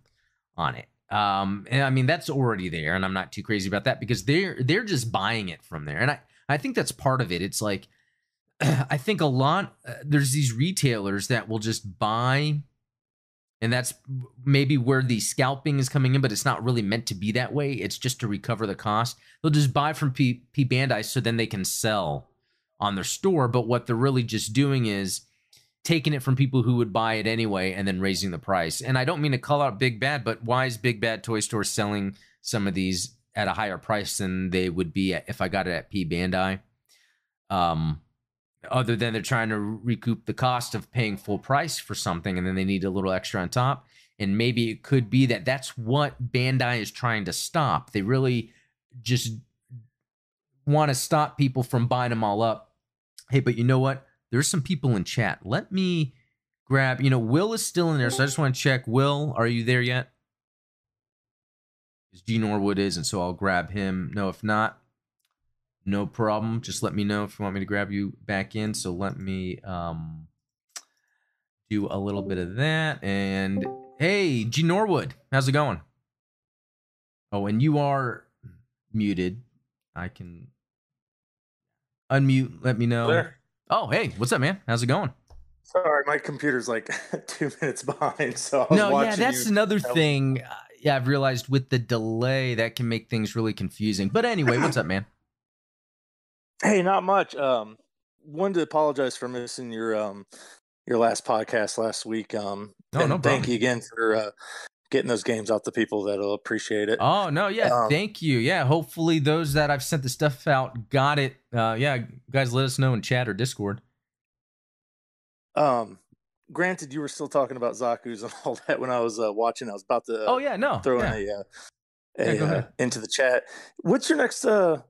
on it. Um, and I mean that's already there, and I'm not too crazy about that because they're they're just buying it from there, and I I think that's part of it. It's like I think a lot uh, there's these retailers that will just buy, and that's maybe where the scalping is coming in, but it's not really meant to be that way. It's just to recover the cost. They'll just buy from P, P Bandai so then they can sell on their store. But what they're really just doing is taking it from people who would buy it anyway and then raising the price. And I don't mean to call out Big Bad, but why is Big Bad Toy Store selling some of these at a higher price than they would be if I got it at P Bandai? Um, other than they're trying to recoup the cost of paying full price for something and then they need a little extra on top. And maybe it could be that that's what Bandai is trying to stop. They really just want to stop people from buying them all up. Hey, but you know what? There's some people in chat. Let me grab, you know, Will is still in there, so I just want to check. Will, are you there yet? G Norwood is, and so I'll grab him. No, if not, no problem. Just let me know if you want me to grab you back in. So let me um do a little bit of that. And hey, G Norwood, how's it going? Oh, and you are muted. I can unmute. Let me know. There. Oh, hey, what's up, man? How's it going? Sorry, my computer's like two minutes behind. So I was No, yeah, that's you another thing. Uh, yeah, I've realized with the delay that can make things really confusing. But anyway, what's up, man? Hey, not much. Um, wanted to apologize for missing your um your last podcast last week. Um, and no thank problem. you again for uh, getting those games out to people that'll appreciate it. Oh no, yeah, Um, thank you. Yeah, hopefully those that I've sent the stuff out got it. Uh, yeah, guys, let us know in chat or Discord. Um, granted, you were still talking about Zaku's and all that when I was uh, watching. I was about to uh, oh yeah, no, throw yeah. in a, uh, a go uh, into the chat. What's your next uh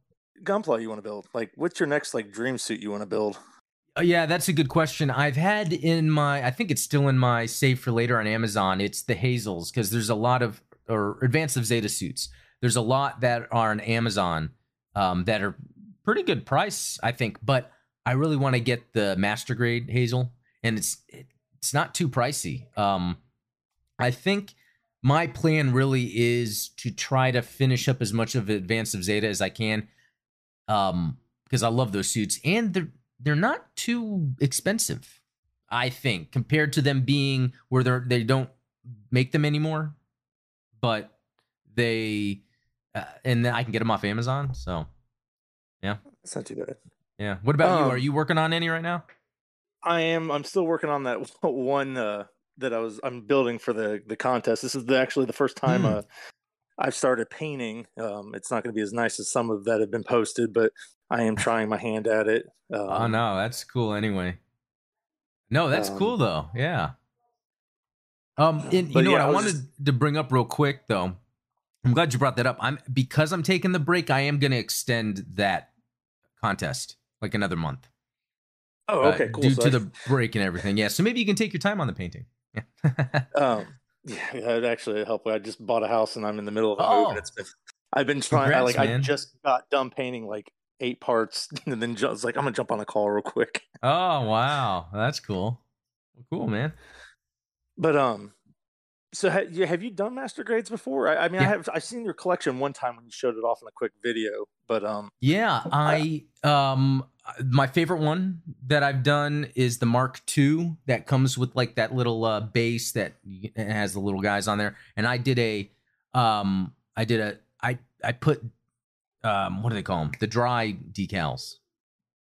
gunpla you want to build? Like, what's your next like dream suit you want to build? Uh, yeah, that's a good question. I've had in my, I think it's still in my save for later on Amazon. It's the Hazels because there's a lot of or Advanced of Zeta suits. There's a lot that are on Amazon um, that are pretty good price, I think. But I really want to get the master grade Hazel, and it's it's not too pricey. Um, I think my plan really is to try to finish up as much of Advanced of Zeta as I can, um, because I love those suits, and they're they're not too expensive. I think compared to them being where they're they don't make them anymore, but they uh, and then I can get them off Amazon. So yeah, It's not too bad. yeah. What about you? Um, Are you working on any right now? I am. I'm still working on that one uh, that I was. I'm building for the the contest. This is the, actually the first time Hmm. uh, I've started painting. Um, it's not going to be as nice as some of that have been posted, but I am trying my hand at it. Um, oh no, that's cool. Anyway, no, that's um, cool though. Yeah. Um, and you know yeah, what I I wanted to bring up real quick though. I'm glad you brought that up. I'm because I'm taking the break. I am going to extend that contest like another month. Oh, uh, okay, cool. Due So to I- the break and everything. Yeah. So maybe you can take your time on the painting. Yeah. Um, yeah, it actually helped. I just bought a house and I'm in the middle of a move, Oh. and it's been. I've been trying. I, like man. I just got done painting like eight parts, and then just like I'm gonna jump on a call real quick. oh wow, that's cool. Cool, man. But um, so ha- have you done master grades before? I, I mean, I have. I've seen your collection one time when you showed it off in a quick video. But um, Yeah, I um my favorite one that I've done is the Mark II that comes with like that little uh base that has the little guys on there. And I did a um I did a I I put um what do they call them? The dry decals.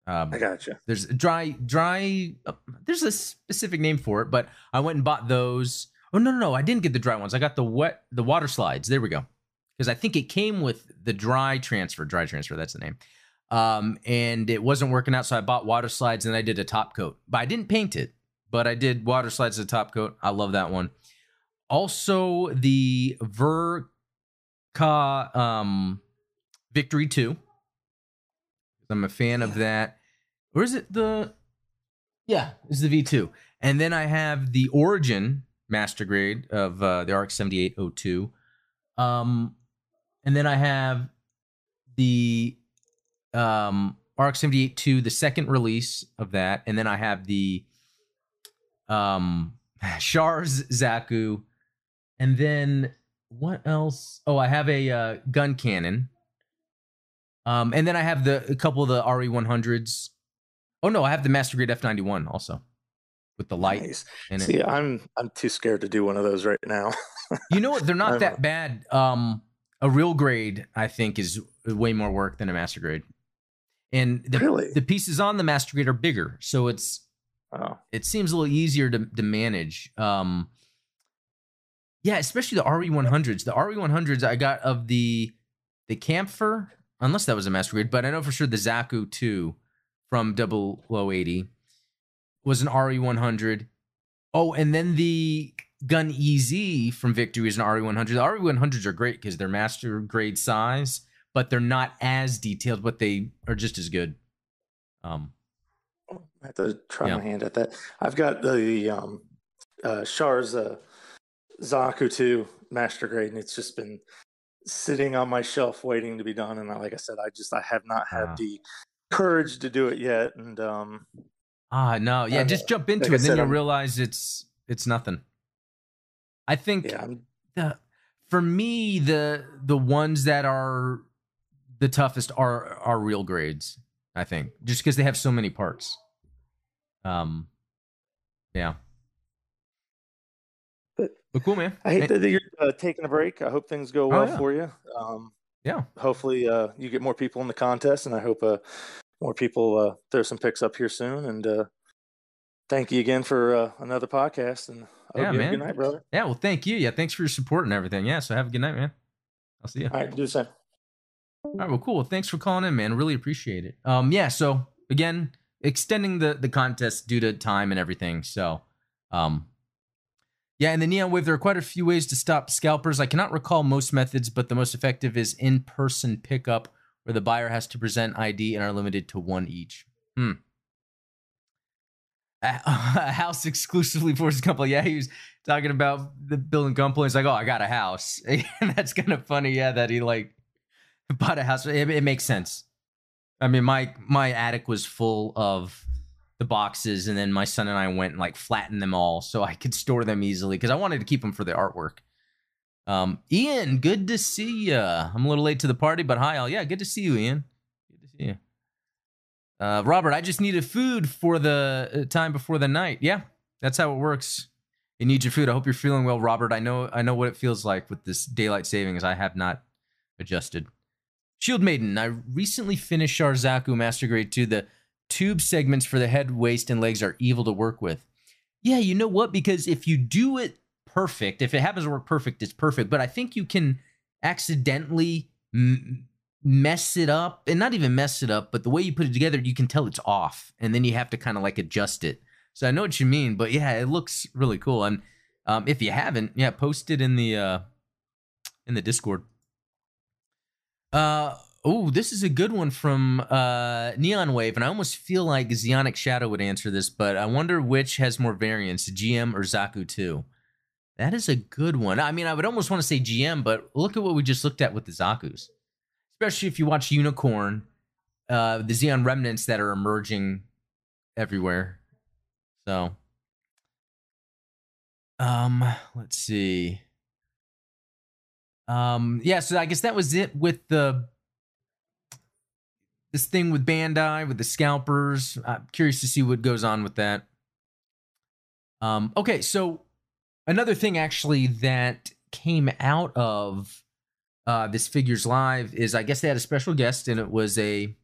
Um I gotcha. there's dry dry uh, there's a specific name for it, but I went and bought those. Oh no, no, no, I didn't get the dry ones. I got the wet the water slides. There we go. Because I think it came with the dry transfer, dry transfer, that's the name. Um, and it wasn't working out, so I bought water slides and I did a top coat. But I didn't paint it, but I did water slides as a top coat. I love that one. Also, the Verka um, Victory 2. I'm a fan of that. Or is it the Yeah, it's the V2. And then I have the Origin Master Grade of uh, the RX 7802. Um, and then I have the um, RX 78 the second release of that. And then I have the um, Char's Zaku. And then what else? Oh, I have a uh, gun cannon. Um, and then I have the a couple of the RE100s. Oh no, I have the Master Grade F91 also with the light. Nice. in it. See, I'm I'm too scared to do one of those right now. You know what? They're not that bad. Um, a real grade, I think, is way more work than a master grade. And the, Really? the pieces on the master grade are bigger, so it's oh, it seems a little easier to to manage. Um, yeah, especially the RE100s. The RE100s I got of the the Kampfer, unless that was a master grade, but I know for sure the Zaku 2 from Double Low 0080 was an RE100. Oh, and then the Gun EZ from Victory is an RE100. The RE100s are great because they're master grade size, but they're not as detailed, but they are just as good. Um, I have to try Yeah. my hand at that. I've got the um, uh, Char's uh, Zaku 2 Master Grade, and it's just been sitting on my shelf waiting to be done. And I, like I said, I just I have not had Ah. the courage to do it yet. And um, Ah, no, yeah, just jump into like it, I and then said, you I'm- realize it's it's nothing. I think yeah, the for me the the ones that are the toughest are are real grades. I think just because they have so many parts. Um, yeah. But- cool, man. I hate that you're uh, taking a break. I hope things go Oh, well yeah. for you. Um, Yeah. Hopefully, uh, you get more people in the contest, and I hope uh, more people uh, throw some picks up here soon. And uh, thank you again for uh, another podcast. And I hope Yeah, you have a man. good night, brother. Yeah, well, thank you. Yeah, thanks for your support and everything. Yeah, so have a good night, man. I'll see you. All right, do the same. All right, well, cool. Well, thanks for calling in, man. Really appreciate it. Um, yeah. So again, extending the the contest due to time and everything. So, um, yeah. In the Neon Wave, there are quite a few ways to stop scalpers. I cannot recall most methods, but the most effective is in person pickup, where the buyer has to present ID and are limited to one each. Hmm. A, house exclusively for his couple. Yeah, he was talking about the building couple. He's like, "Oh, I got a house," that's kind of funny. Yeah, that he like bought a house. It, it makes sense. I mean, my my attic was full of the boxes, and then my son and I went and like flattened them all so I could store them easily because I wanted to keep them for the artwork. Um, Ian, good to see you. I'm a little late to the party, but hi all. Yeah, good to see you, Ian. Good to see you. Uh, Robert, I just needed food for the uh, time before the night. Yeah, that's how it works. You need your food. I hope you're feeling well, Robert. I know I know what it feels like with this daylight savings. I have not adjusted. Shield Maiden, I recently finished Sharzaku Master Grade 2. The tube segments for the head, waist, and legs are evil to work with. Yeah, you know what? Because if you do it perfect, if it happens to work perfect, it's perfect. But I think you can accidentally m- mess it up, and not even mess it up, but the way you put it together, you can tell it's off, and then you have to kind of like adjust it. So I know what you mean, but yeah, it looks really cool. And um, if you haven't, yeah, post it in the uh, in the Discord. Uh oh, this is a good one from uh Neon Wave, and I almost feel like Zeonic Shadow would answer this, but I wonder which has more variants, GM or Zaku 2. That is a good one. I mean, I would almost want to say GM, but look at what we just looked at with the Zakus. Especially if you watch Unicorn, uh, the Zeon remnants that are emerging everywhere. So, um, let's see. Um, yeah, so I guess that was it with the this thing with Bandai with the scalpers. I'm curious to see what goes on with that. Um, okay, so another thing actually that came out of uh, this figures live is I guess they had a special guest and it was a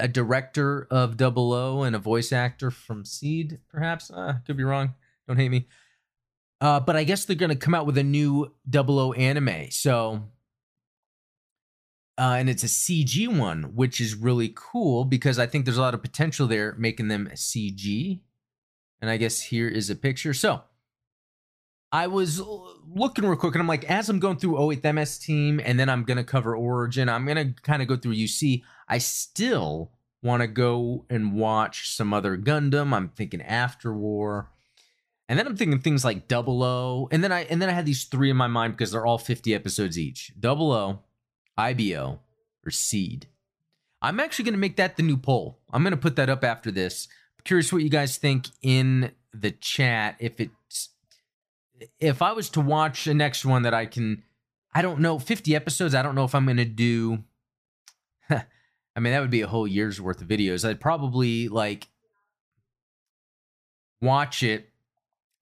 a director of Double O and a voice actor from Seed, perhaps. Uh, could be wrong. Don't hate me. Uh, but I guess they're going to come out with a new Double O anime. So uh, and it's a CG one, which is really cool because I think there's a lot of potential there making them CG. And I guess here is a picture. So I was looking real quick and I'm like, as I'm going through 08th MS team and then I'm going to cover Origin, I'm going to kind of go through UC. I still want to go and watch some other Gundam. I'm thinking After War. And then I'm thinking things like Double O. And then I and then I had these three in my mind because they're all 50 episodes each. Double O, IBO, or Seed. I'm actually going to make that the new poll. I'm going to put that up after this. Curious what you guys think in the chat. If it's if I was to watch the next one that I can, I don't know, 50 episodes. I don't know if I'm to do. I mean, that would be a whole year's worth of videos. I'd probably like watch it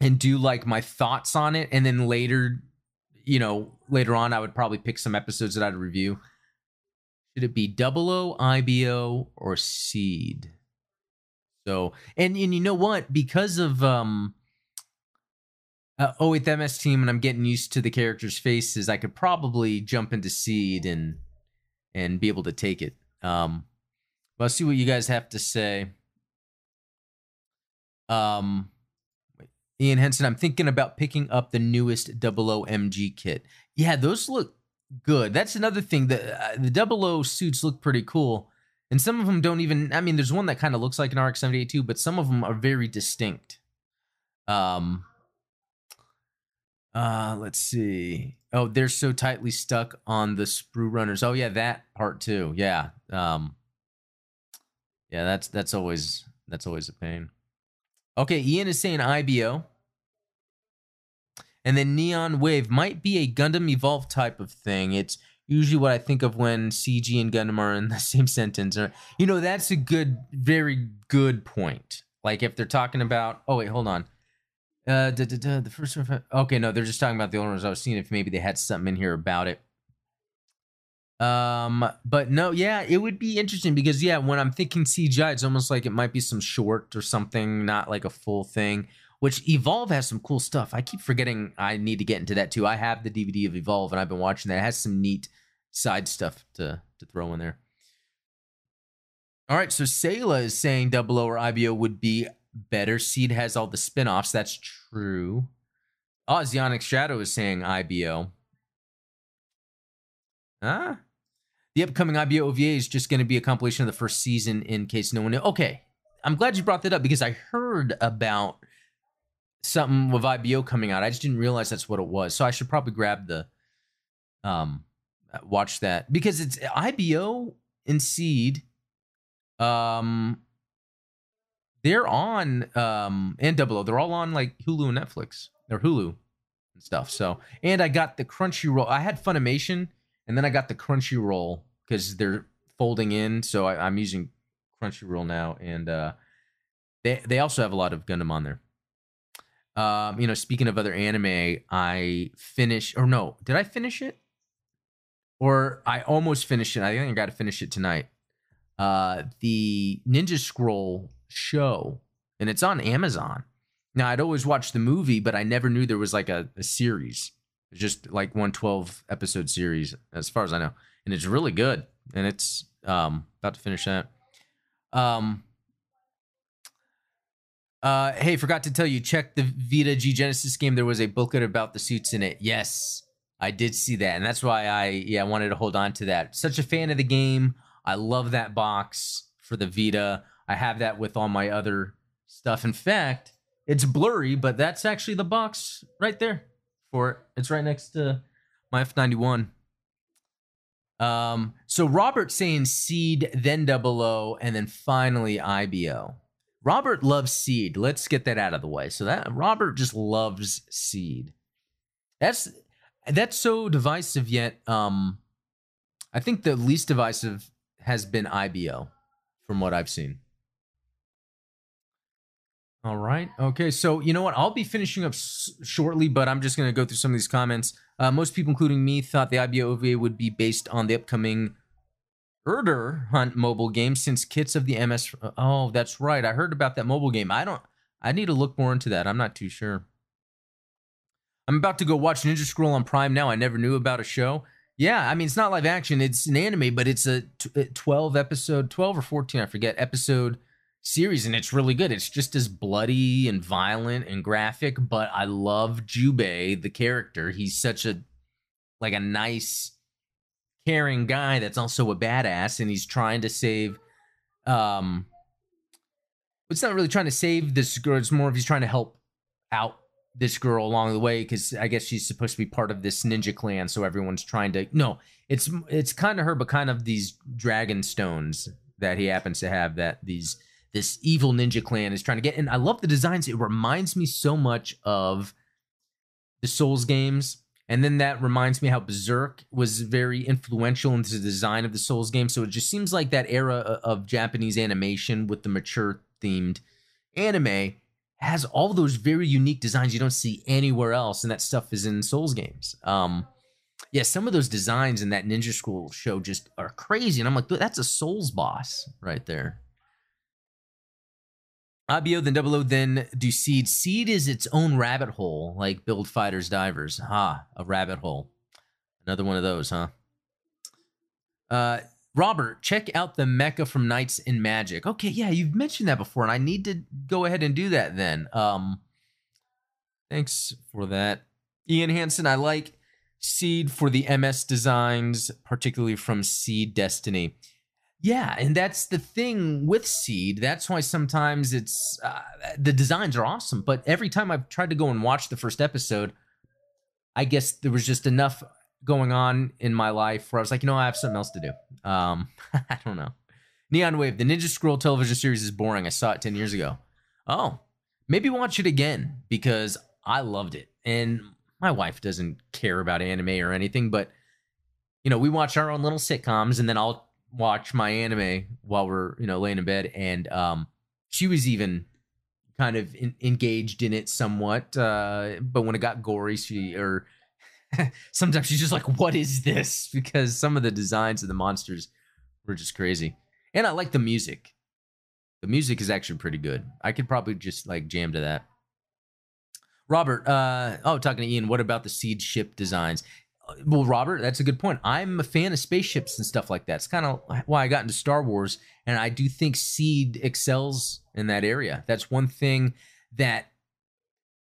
and do like my thoughts on it, and then later you know, later on, I would probably pick some episodes that I'd review. Should it be Double O, IBO, or Seed? So, and and you know what? Because of um, uh, oh, with MS team, and I'm getting used to the characters' faces, I could probably jump into Seed and and be able to take it. Um, but I'll see what you guys have to say. Um, Ian Henson, I'm thinking about picking up the newest Double O MG kit. Yeah, those look good. That's another thing. The uh, the Double O suits look pretty cool, and some of them don't even. I mean, there's one that kind of looks like an RX-78 but some of them are very distinct. Um. Uh, let's see. Oh, they're so tightly stuck on the sprue runners. Oh yeah, that part too. Yeah. Um. Yeah, that's that's always that's always a pain. Okay, Ian is saying IBO. And then Neon Wave might be a Gundam Evolve type of thing. It's usually what I think of when CG and Gundam are in the same sentence. Or, you know, that's a good, very good point. Like if they're talking about, oh wait, hold on. Uh, da, da, da, the first one. Okay, no, they're just talking about the owners. I was seeing if maybe they had something in here about it. Um, but no, yeah, it would be interesting because yeah, when I'm thinking CGI, it's almost like it might be some short or something, not like a full thing. Which Evolve has some cool stuff. I keep forgetting I need to get into that too. I have the DVD of Evolve and I've been watching that. It has some neat side stuff to to throw in there. All right, so Sayla is saying Double O or IBO would be better. Seed has all the spin-offs. That's true. Ozionic Shadow is saying IBO. Huh? The upcoming IBO OVA is just going to be a compilation of the first season in case no one knew. Okay. I'm glad you brought that up because I heard about something with IBO coming out. I just didn't realize that's what it was. So I should probably grab the um watch that because it's IBO and Seed um they're on um and Double O. They're all on like Hulu and Netflix or Hulu and stuff. So and I got the Crunchyroll. I had Funimation and then I got the Crunchyroll because they're folding in. So I, am using Crunchyroll now, and uh, they they also have a lot of Gundam on there. Um, you know, speaking of other anime, I finished or no, did I finish it? Or I almost finished it. I think I got to finish it tonight. Uh, the Ninja Scroll show, and it's on Amazon. Now I'd always watched the movie, but I never knew there was like a, a series just like one 12 episode series as far as I know. And it's really good. And it's um about to finish that. Um uh hey, forgot to tell you, check the Vita G Genesis game. There was a booklet about the suits in it. Yes, I did see that. And that's why I yeah, wanted to hold on to that. Such a fan of the game. I love that box for the Vita. I have that with all my other stuff. In fact, it's blurry, but that's actually the box right there for it. It's right next to my F91. Um, so Robert saying seed, then double O, and then finally IBO. Robert loves seed. Let's get that out of the way. So that Robert just loves seed. That's that's so divisive yet. Um, I think the least divisive has been IBO, from what I've seen. All right. Okay. So, you know what? I'll be finishing up shortly, but I'm just going to go through some of these comments. Uh, most people, including me, thought the IBO OVA would be based on the upcoming Urdr-Hunt mobile game since kits of the MS. Oh, that's right. I heard about that mobile game. I don't, I need to look more into that. I'm not too sure. I'm about to go watch Ninja Scroll on Prime now. I never knew about a show. Yeah, I mean it's not live action; it's an anime, but it's a uh, twelve episode, twelve or fourteen, I forget, episode series, and it's really good. It's just as bloody and violent and graphic, but I love Jubei, the character. He's such a like a nice, caring guy that's also a badass, and he's trying to save. Um, it's not really trying to save this girl. It's more of he's trying to help out this girl along the way because I guess she's supposed to be part of this ninja clan. So everyone's trying to no, it's it's kind of her, but kind of these dragon stones that he happens to have that these this evil ninja clan is trying to get. And I love the designs. It reminds me so much of the Souls games. And then that reminds me how Berserk was very influential into the design of the Souls game. So it just seems like that era of Japanese animation with the mature themed anime has all those very unique designs you don't see anywhere else, and that stuff is in Souls games. Um, yeah, some of those designs in that Ninja Scroll show just are crazy, and I'm like, that's a Souls boss right there. IBO, then Double O, then do Seed. Seed is its own rabbit hole, like Build Fighters Divers. Ha, a rabbit hole. Another one of those, huh? Uh, Robert, check out the mecha from Knights and Magic. Okay, yeah, you've mentioned that before, and I need to go ahead and do that then. Um, thanks for that. Ian Hansen, I like Seed for the MS designs, particularly from Seed Destiny. Yeah, and that's the thing with Seed. That's why sometimes it's uh, the designs are awesome, but every time I've tried to go and watch the first episode, I guess there was just enough going on in my life where I was like, you know, I have something else to do. Um, I don't know. Neon Wave, the Ninja Scroll television series is boring. I saw it 10 years ago. Oh, maybe watch it again because I loved it. And my wife doesn't care about anime or anything, but you know, we watch our own little sitcoms and then I'll watch my anime while we're, you know, laying in bed. And um, she was even kind of in, engaged in it somewhat. Uh, but when it got gory, she or sometimes she's just like, "What is this?" Because some of the designs of the monsters were just crazy, and I like the music. The music is actually pretty good. I could probably just like jam to that. Robert, uh, oh, talking to Ian, what about the seed ship designs? Uh, well, Robert, that's a good point. I'm a fan of spaceships and stuff like that. It's kind of why I got into Star Wars, and I do think Seed excels in that area. That's one thing that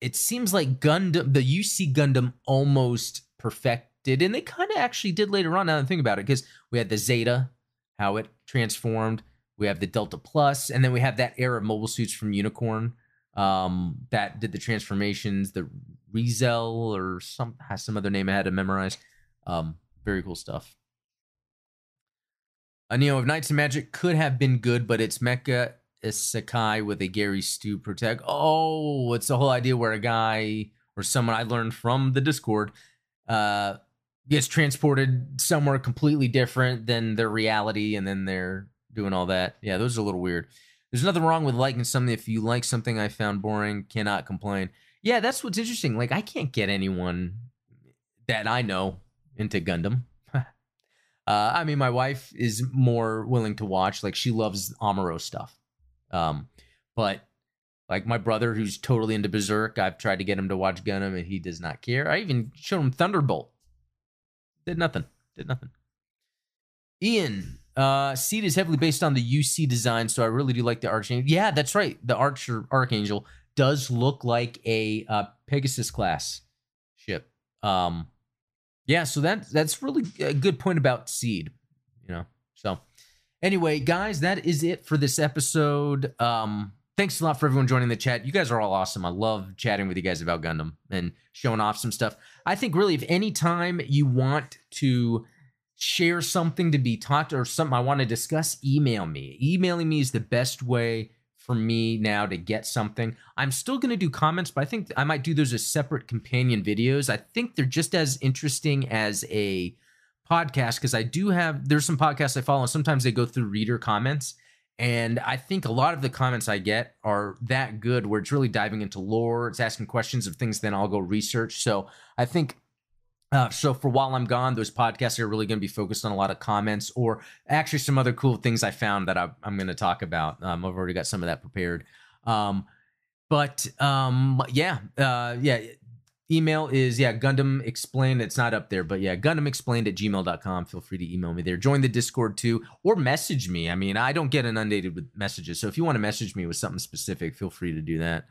it seems like Gundam, the UC Gundam almost perfected, and they kind of actually did later on. Now that I think about it, because we had the Zeta, how it transformed. We have the Delta Plus, and then we have that era of mobile suits from Unicorn um, that did the transformations. The ReZEL or some has some other name I had to memorize. Um, very cool stuff. A Neo of Knights and Magic could have been good, but it's mecha isekai with a Gary Stu protect. Oh, it's the whole idea where a guy or someone I learned from the Discord uh, gets transported somewhere completely different than their reality, and then they're doing all that. Yeah, those are a little weird. There's nothing wrong with liking something. If you like something I found boring, cannot complain. Yeah, that's what's interesting. Like, I can't get anyone that I know into Gundam. uh, I mean, my wife is more willing to watch. Like, she loves Amuro stuff. Um, but like my brother, who's totally into Berserk, I've tried to get him to watch Gundam, and he does not care. I even showed him Thunderbolt. Did nothing. Did nothing. Ian, uh, Seed is heavily based on the UC design, so I really do like the Archangel. Yeah, that's right. The Archer Archangel does look like a uh, Pegasus class ship. Um, yeah, so that that's really a good point about Seed. You know, so Anyway, guys, that is it for this episode. Um, thanks a lot for everyone joining the chat. You guys are all awesome. I love chatting with you guys about Gundam and showing off some stuff. I think really, if any time you want to share something to be taught or something I want to discuss, email me. Emailing me is the best way for me now to get something. I'm still going to do comments, but I think I might do those as separate companion videos. I think they're just as interesting as a podcast because I do have there's some podcasts I follow and sometimes they go through reader comments and I think a lot of the comments I get are that good where it's really diving into lore, it's asking questions of things then I'll go research. So I think uh, so for while I'm gone, those podcasts are really going to be focused on a lot of comments or actually some other cool things I found that I, am going to talk about. Um, I've already got some of that prepared. Um, but um, yeah, uh, yeah, email is yeah gundam explained it's not up there but yeah gundam explained at gmail.com feel free to email me there join the discord too or message me i mean i don't get inundated with messages so if you want to message me with something specific feel free to do that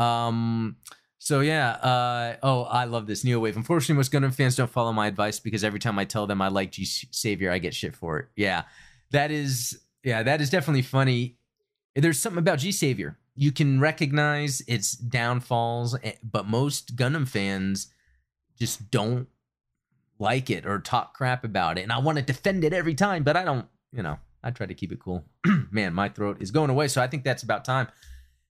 um so yeah uh oh i love this neo wave unfortunately most gundam fans don't follow my advice because every time i tell them i like g savior i get shit for it yeah that is yeah that is definitely funny there's something about g savior you can recognize its downfalls, eh, but most Gundam fans just don't like it or talk crap about it. And I want to defend it every time, but I don't, you know, I try to keep it cool. Man, my throat is going away. So I think that's about time.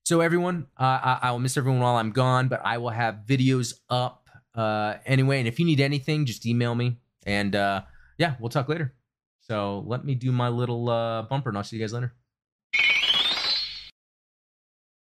So, everyone, uh, I, I, will miss everyone while I'm gone, but I will have videos up uh, anyway. And if you need anything, just email me. And uh, yeah, we'll talk later. So, let me do my little uh, bumper and I'll see you guys later.